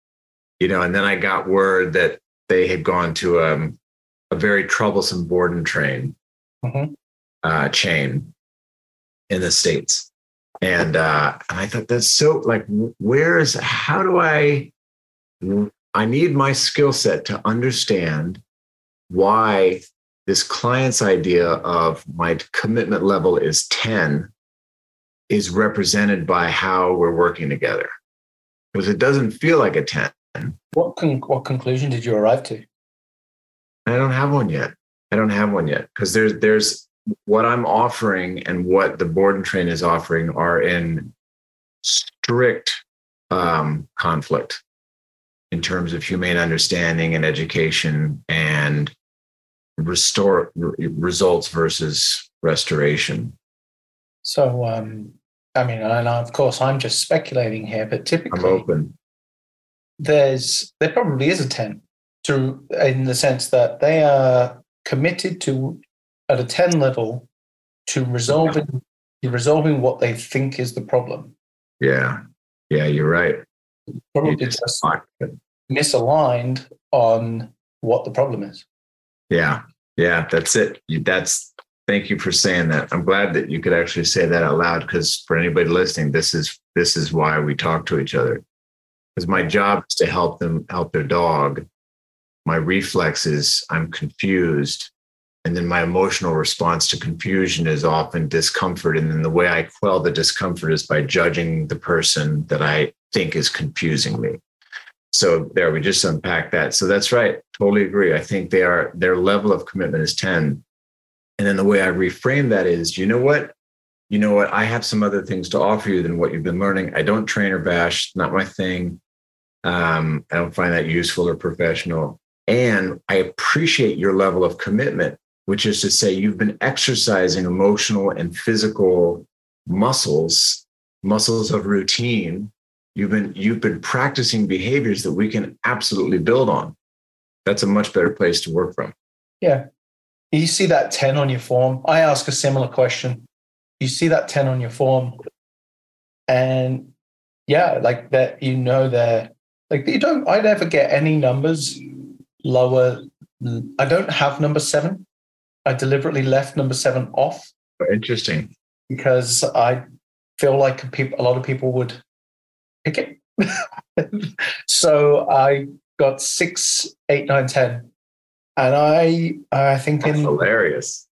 You know, and then I got word that they had gone to um, a very troublesome board and train mm-hmm. uh, chain in the States. And, uh, and I thought that's so like, where is, how do I, I need my skill set to understand why this client's idea of my commitment level is 10 is represented by how we're working together. Because it doesn't feel like a 10 what con- what conclusion did you arrive to? I don't have one yet. I don't have one yet. Because there's there's what i'm offering and what the board and train is offering are in strict um, conflict in terms of humane understanding and education and restore results versus restoration. So, um, I mean, and of course, I'm just speculating here, but I'm typically open. there's there probably is a ten to in the sense that they are committed to at a ten level to resolving resolving what they think is the problem. Yeah. Yeah, you're right. Probably You just just misaligned on what the problem is. Yeah. Yeah, that's it. That's thank you for saying that. I'm glad that you could actually say that out loud because for anybody listening, this is this is why we talk to each other. Because my job is to help them help their dog. My reflex is I'm confused. And then my emotional response to confusion is often discomfort. And then the way I quell the discomfort is by judging the person that I think is confusing me. So there, we just unpack that. So that's right. Totally agree. I think they are their level of commitment is 10. And then the way I reframe that is, you know what? You know what? I have some other things to offer you than what you've been learning. I don't train or bash, not my thing. Um, I don't find that useful or professional. And I appreciate your level of commitment, which is to say you've been exercising emotional and physical muscles, muscles of routine. You've been you've been practicing behaviors that we can absolutely build on. That's a much better place to work from. Yeah. You see that 10 on your form. I ask a similar question. You see that 10 on your form. And yeah, like that, you know, they're like, you don't, I never get any numbers lower. I don't have number seven. I deliberately left number seven off oh, Interesting. because I feel like people, a lot of people would it. so I got six, eight, nine, ten, and I, I think That's in hilarious.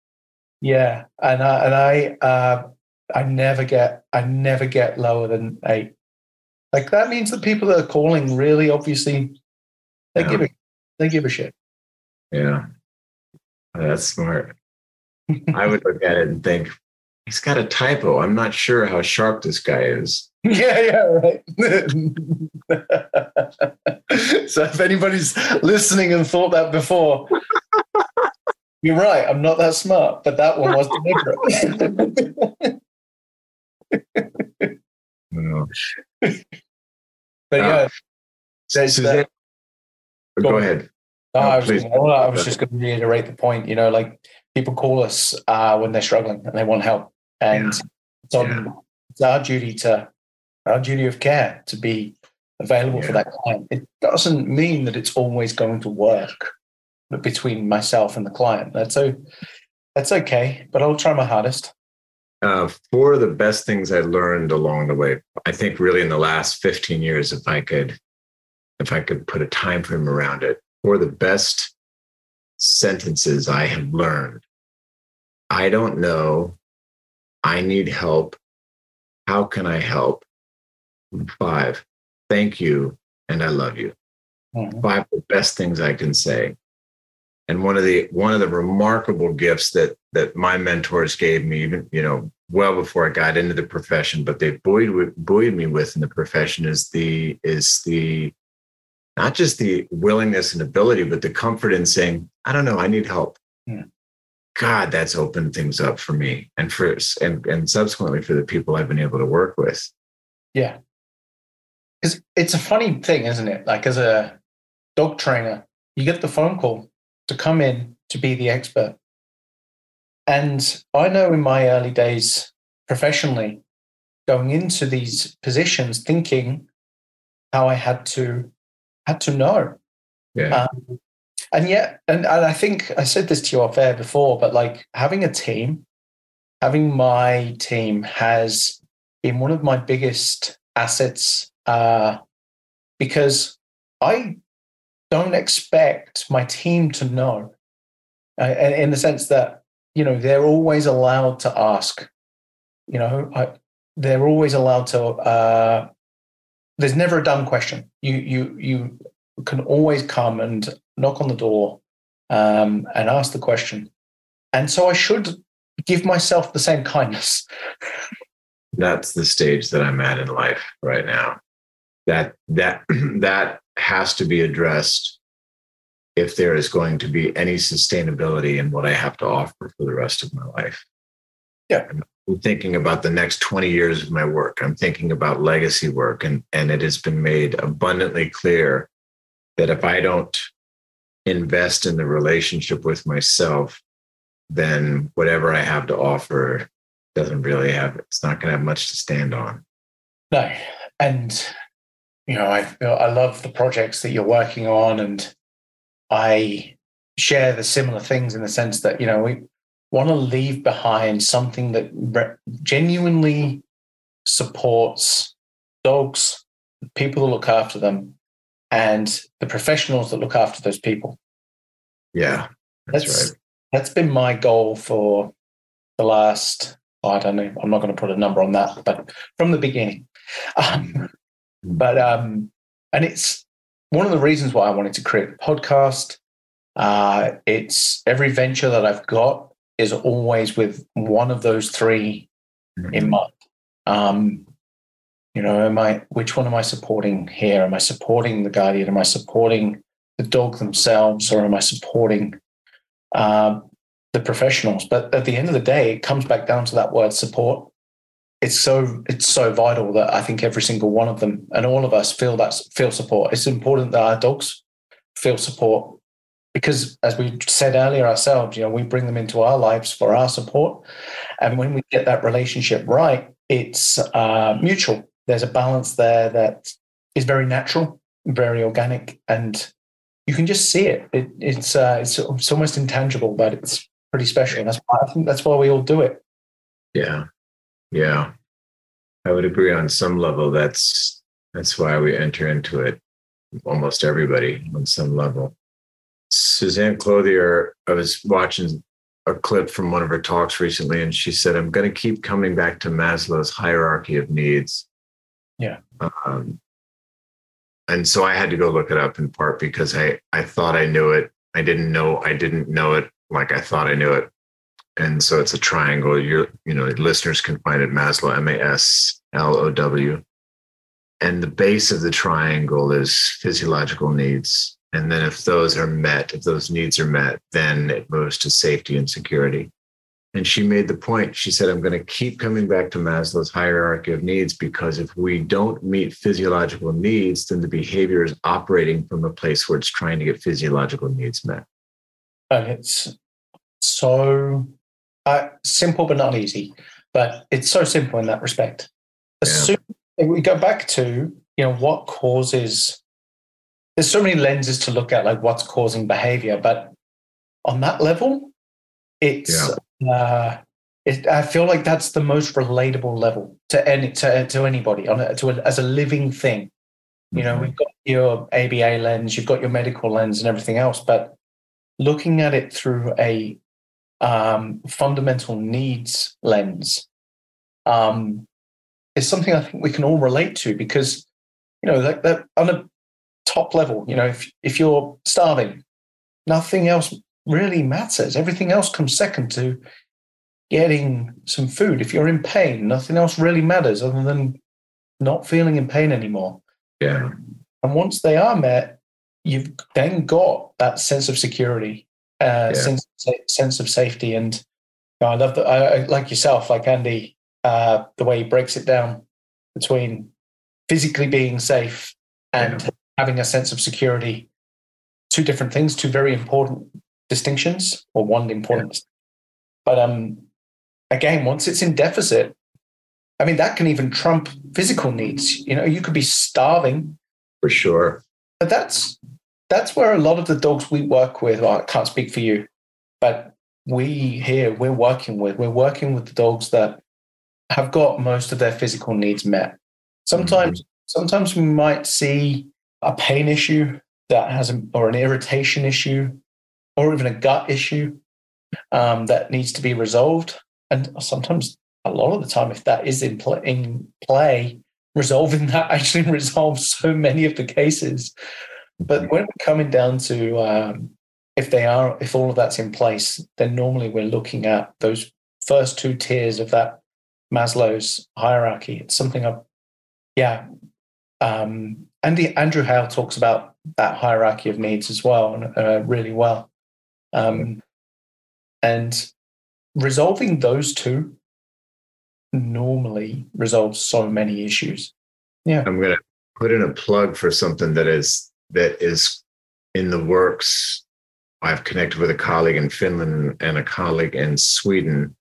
yeah, and I, and I, uh, I never get, I never get lower than eight. Like that means that people that are calling really, obviously, they Yeah. give a, they give a shit. Yeah. That's smart. I would look at it and think, he's got a typo. I'm not sure how sharp this guy is. Yeah, yeah, right. so if anybody's listening and thought that before, you're right. I'm not that smart, but that one was deliberate. No. but yeah, Suzanne, that- go, Go ahead. No, No, I was, gonna- I was just going to reiterate the point. You know, like people call us uh, when they're struggling and they want help, and it's on Yeah. it's our duty to our duty of care to be available for that client. It doesn't mean that it's always going to work between myself and the client. That's so that's okay, but I'll try my hardest. Uh, four of the best things I learned along the way, I think really in the last 15 years, if I could, if I could put a time frame around it, four of the best sentences I have learned. I don't know. I need help. How can I help? Five, thank you. And I love you. Mhm. five of the best things I can say. And one of the one of the remarkable gifts that that my mentors gave me, even you know, well before I got into the profession, but they buoyed buoyed me with in the profession is the is the not just the willingness and ability, but the comfort in saying, I don't know, I need help. Yeah. God, that's opened things up for me and for and and subsequently for the people I've been able to work with. Yeah. Because it's a funny thing, isn't it? Like as a dog trainer, you get the phone call to come in to be the expert. And I know in my early days professionally, going into these positions, thinking how I had to had to know. Yeah. Um, and yet, and, and I think I said this to you off air before, but like having a team, having my team has been one of my biggest assets uh, because I don't expect my team to know, uh, in the sense that you know they're always allowed to ask. You know, I, they're always allowed to. Uh, there's never a dumb question. You you you can always come and knock on the door um, and ask the question, and so I should give myself the same kindness. that's the stage that I'm at in life right now. That that that has to be addressed if there is going to be any sustainability in what I have to offer for the rest of my life. Yeah. I'm thinking about the next 20 years of my work. I'm thinking about legacy work. And, and it has been made abundantly clear that if I don't invest in the relationship with myself, then whatever I have to offer doesn't really have, it's not going to have much to stand on. No. And, you know, I, I love the projects that you're working on and I share the similar things in the sense that, you know, we, want to leave behind something that re- genuinely supports dogs, people who look after them, and the professionals that look after those people. Yeah, that's, that's right. That's been my goal for the last, I don't know, I'm not going to put a number on that, but from the beginning. Um, but, um, and it's one of the reasons why I wanted to create a podcast. Uh, it's every venture that I've got is always with one of those 3 mm-hmm. in mind. Um, you know, am I which one am I supporting here? Am I supporting the guardian? Am I supporting the dog themselves, or am I supporting uh, the professionals? But at the end of the day, it comes back down to that word support. It's so it's so vital that I think every single one of them and all of us feel that feel support. It's important that our dogs feel support because as we said earlier ourselves you know we bring them into our lives for our support. And when we get that relationship right it's uh, mutual. There's a balance there that is very natural very organic and you can just see it, it it's, uh, it's it's almost intangible but it's pretty special. That's why, i think that's why we all do it. Yeah yeah i would agree on some level that's that's why we enter into it almost everybody on some level Suzanne Clothier, I was watching a clip from one of her talks recently, and she said, I'm going to keep coming back to Maslow's hierarchy of needs. Yeah. Um, and so I had to go look it up in part because I, I thought I knew it. I didn't know I didn't know it like I thought I knew it. And so it's a triangle. Your you know, listeners can find it Maslow, M-A-S-L-O-W. And the base of the triangle is physiological needs. And then if those are met, if those needs are met, then it moves to safety and security. And she made the point, she said, I'm going to keep coming back to Maslow's hierarchy of needs because if we don't meet physiological needs, then the behavior is operating from a place where it's trying to get physiological needs met. And it's so uh, simple, but not easy. But it's so simple in that respect. As yeah. we go back to, you know, what causes there's so many lenses to look at, like what's causing behavior. But on that level, it's yeah. uh, it, I feel like that's the most relatable level to any to, to anybody on a, to a, as a living thing. You know, mm-hmm. we've got your ABA lens, you've got your medical lens, and everything else, but looking at it through a um, fundamental needs lens um, is something I think we can all relate to because you know that, that on a top level. You know, if if you're starving, nothing else really matters. Everything else comes second to getting some food. If you're in pain, nothing else really matters other than not feeling in pain anymore. Yeah. And once they are met, you've then got that sense of security, uh, yeah. sense sense of safety, and you know, I love that. I, like yourself, like Andy, uh, the way he breaks it down between physically being safe and yeah having a sense of security, two different things, two very important distinctions, or one important. Yeah. But um, again, once it's in deficit, I mean, that can even trump physical needs. You know, you could be starving. For sure. But that's that's where a lot of the dogs we work with, well, I can't speak for you, but we here we're working with, we're working with the dogs that have got most of their physical needs met. Sometimes, mm-hmm. sometimes we might see a pain issue that has, a, or an irritation issue, or even a gut issue um, that needs to be resolved. And sometimes, a lot of the time, if that is in, pl- in play, resolving that actually resolves so many of the cases. But when we're coming down to um, if they are, if all of that's in place, then normally we're looking at those first two tiers of that Maslow's hierarchy. It's something I, yeah, um, Andy, Andrew Hale talks about that hierarchy of needs as well, uh, really well. Um, and resolving those two normally resolves so many issues. Yeah. I'm going to put in a plug for something that is that is in the works. I've connected with a colleague in Finland and a colleague in Sweden.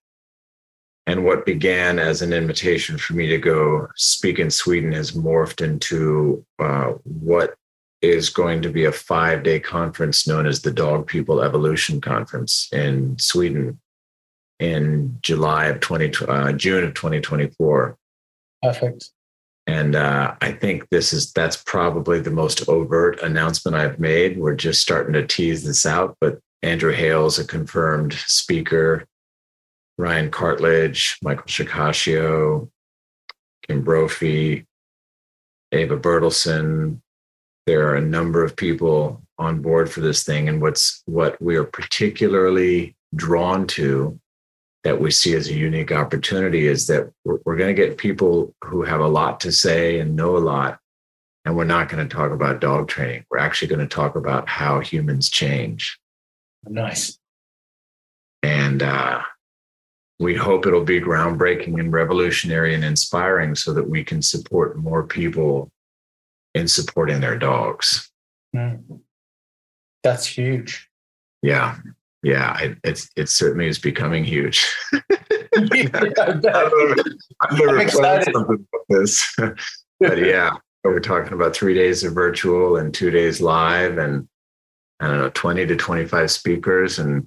And what began as an invitation for me to go speak in Sweden has morphed into uh, what is going to be a five day conference known as the Dog People Evolution Conference in Sweden in July of 20, uh, June of 2024. Perfect. And uh, I think this is that's probably the most overt announcement I've made. We're just starting to tease this out, but Andrew Hale's a confirmed speaker. Ryan Cartlidge, Michael Shikashio, Kim Brophy, Eva Bertilsson. There are a number of people on board for this thing. And what's what we are particularly drawn to that we see as a unique opportunity is that we're, we're going to get people who have a lot to say and know a lot. And we're not going to talk about dog training. We're actually going to talk about how humans change. Nice. And uh, we hope it'll be groundbreaking and revolutionary and inspiring so that we can support more people in supporting their dogs. Mm. That's huge. Yeah yeah, it, it's it certainly is becoming huge. yeah, I've never, I've never planned something like this, but yeah, we're talking about three days of virtual and two days live, and I don't know, twenty to twenty-five speakers, and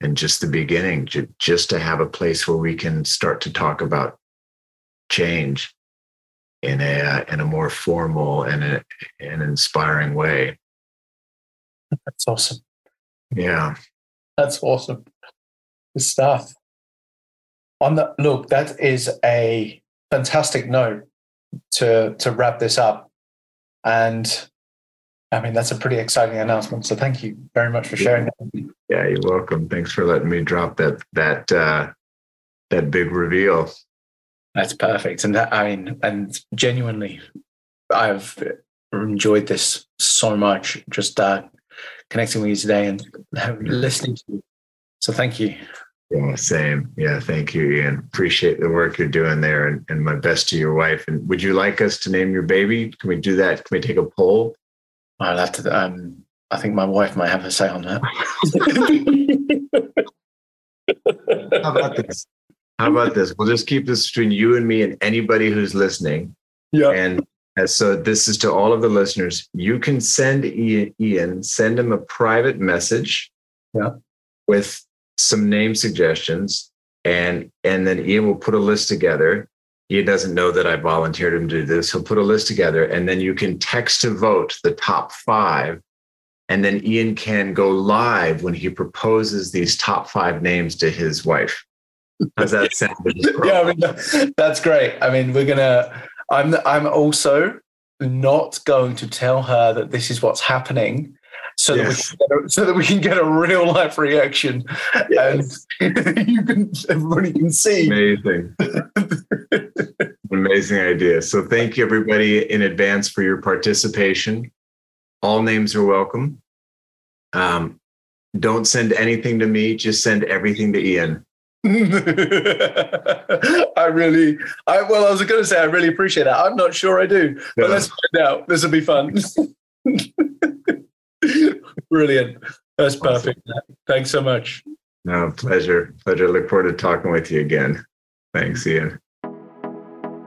and just the beginning, just to have a place where we can start to talk about change in a uh, in a more formal and uh, a, an inspiring way. That's awesome. Yeah. That's awesome. Good stuff. On the look, that is a fantastic note to to wrap this up. And I mean, that's a pretty exciting announcement. So thank you very much for sharing that. Yeah, you're welcome. Thanks for letting me drop that that uh, that big reveal. That's perfect. And that, I mean, and genuinely, I've enjoyed this so much. Just uh, connecting with you today and listening to you. So thank you. Yeah, same. Yeah, thank you, Ian. Appreciate the work you're doing there and, and my best to your wife. And would you like us to name your baby? Can we do that? Can we take a poll? I'll have to um I think my wife might have a say on that. How about this? How about this? We'll just keep this between you and me and anybody who's listening. Yeah. And so this is to all of the listeners. You can send Ian, send him a private message yeah. with some name suggestions, and and then Ian will put a list together. Ian doesn't know that I volunteered him to do this. He'll put a list together, and then you can text to vote the top five, and then Ian can go live when he proposes these top five names to his wife. How's that sound? yeah, I mean, that's great. I mean, we're gonna I'm I'm also not going to tell her that this is what's happening so yes. that we can a, so that we can get a real life reaction. Yes. and you can everybody can see. Amazing. Amazing idea. So thank you everybody in advance for your participation. All names are welcome. Um, don't send anything to me just send everything to ian I really, I well, I was going to say I really appreciate that. I'm not sure I do, but let's find out. This will be fun. Brilliant. That's perfect. Awesome. Thanks so much. No, pleasure. Pleasure. Look forward to talking with you again. Thanks, Ian.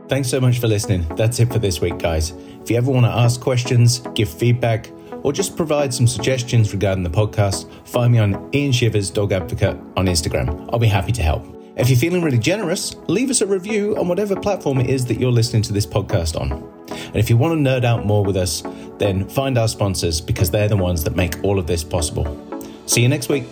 Thanks so much for listening. That's it for this week, guys. If you ever want to ask questions, give feedback, or just provide some suggestions regarding the podcast, find me on Ian Shivers Dog Advocate on Instagram. I'll be happy to help. If you're feeling really generous, leave us a review on whatever platform it is that you're listening to this podcast on. And if you want to nerd out more with us, then find our sponsors because they're the ones that make all of this possible. See you next week.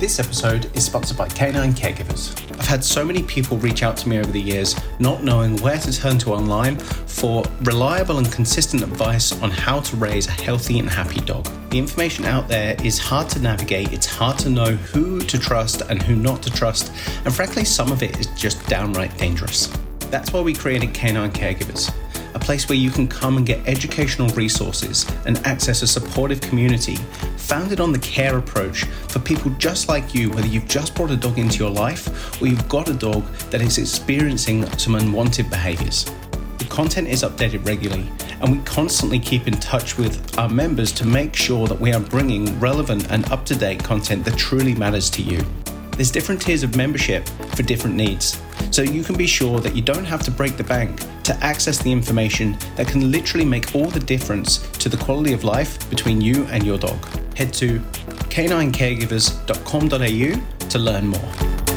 This episode is sponsored by Canine Caregivers. I've had so many people reach out to me over the years, not knowing where to turn to online for reliable and consistent advice on how to raise a healthy and happy dog. The information out there is hard to navigate, it's hard to know who to trust and who not to trust, and frankly, some of it is just downright dangerous. That's why we created Canine Caregivers a place where you can come and get educational resources and access a supportive community founded on the care approach for people just like you, whether you've just brought a dog into your life or you've got a dog that is experiencing some unwanted behaviors. The content is updated regularly, and we constantly keep in touch with our members to make sure that we are bringing relevant and up to date content that truly matters to you. There's different tiers of membership for different needs, so you can be sure that you don't have to break the bank to access the information that can literally make all the difference to the quality of life between you and your dog. Head to caninecaregivers.com.au to learn more.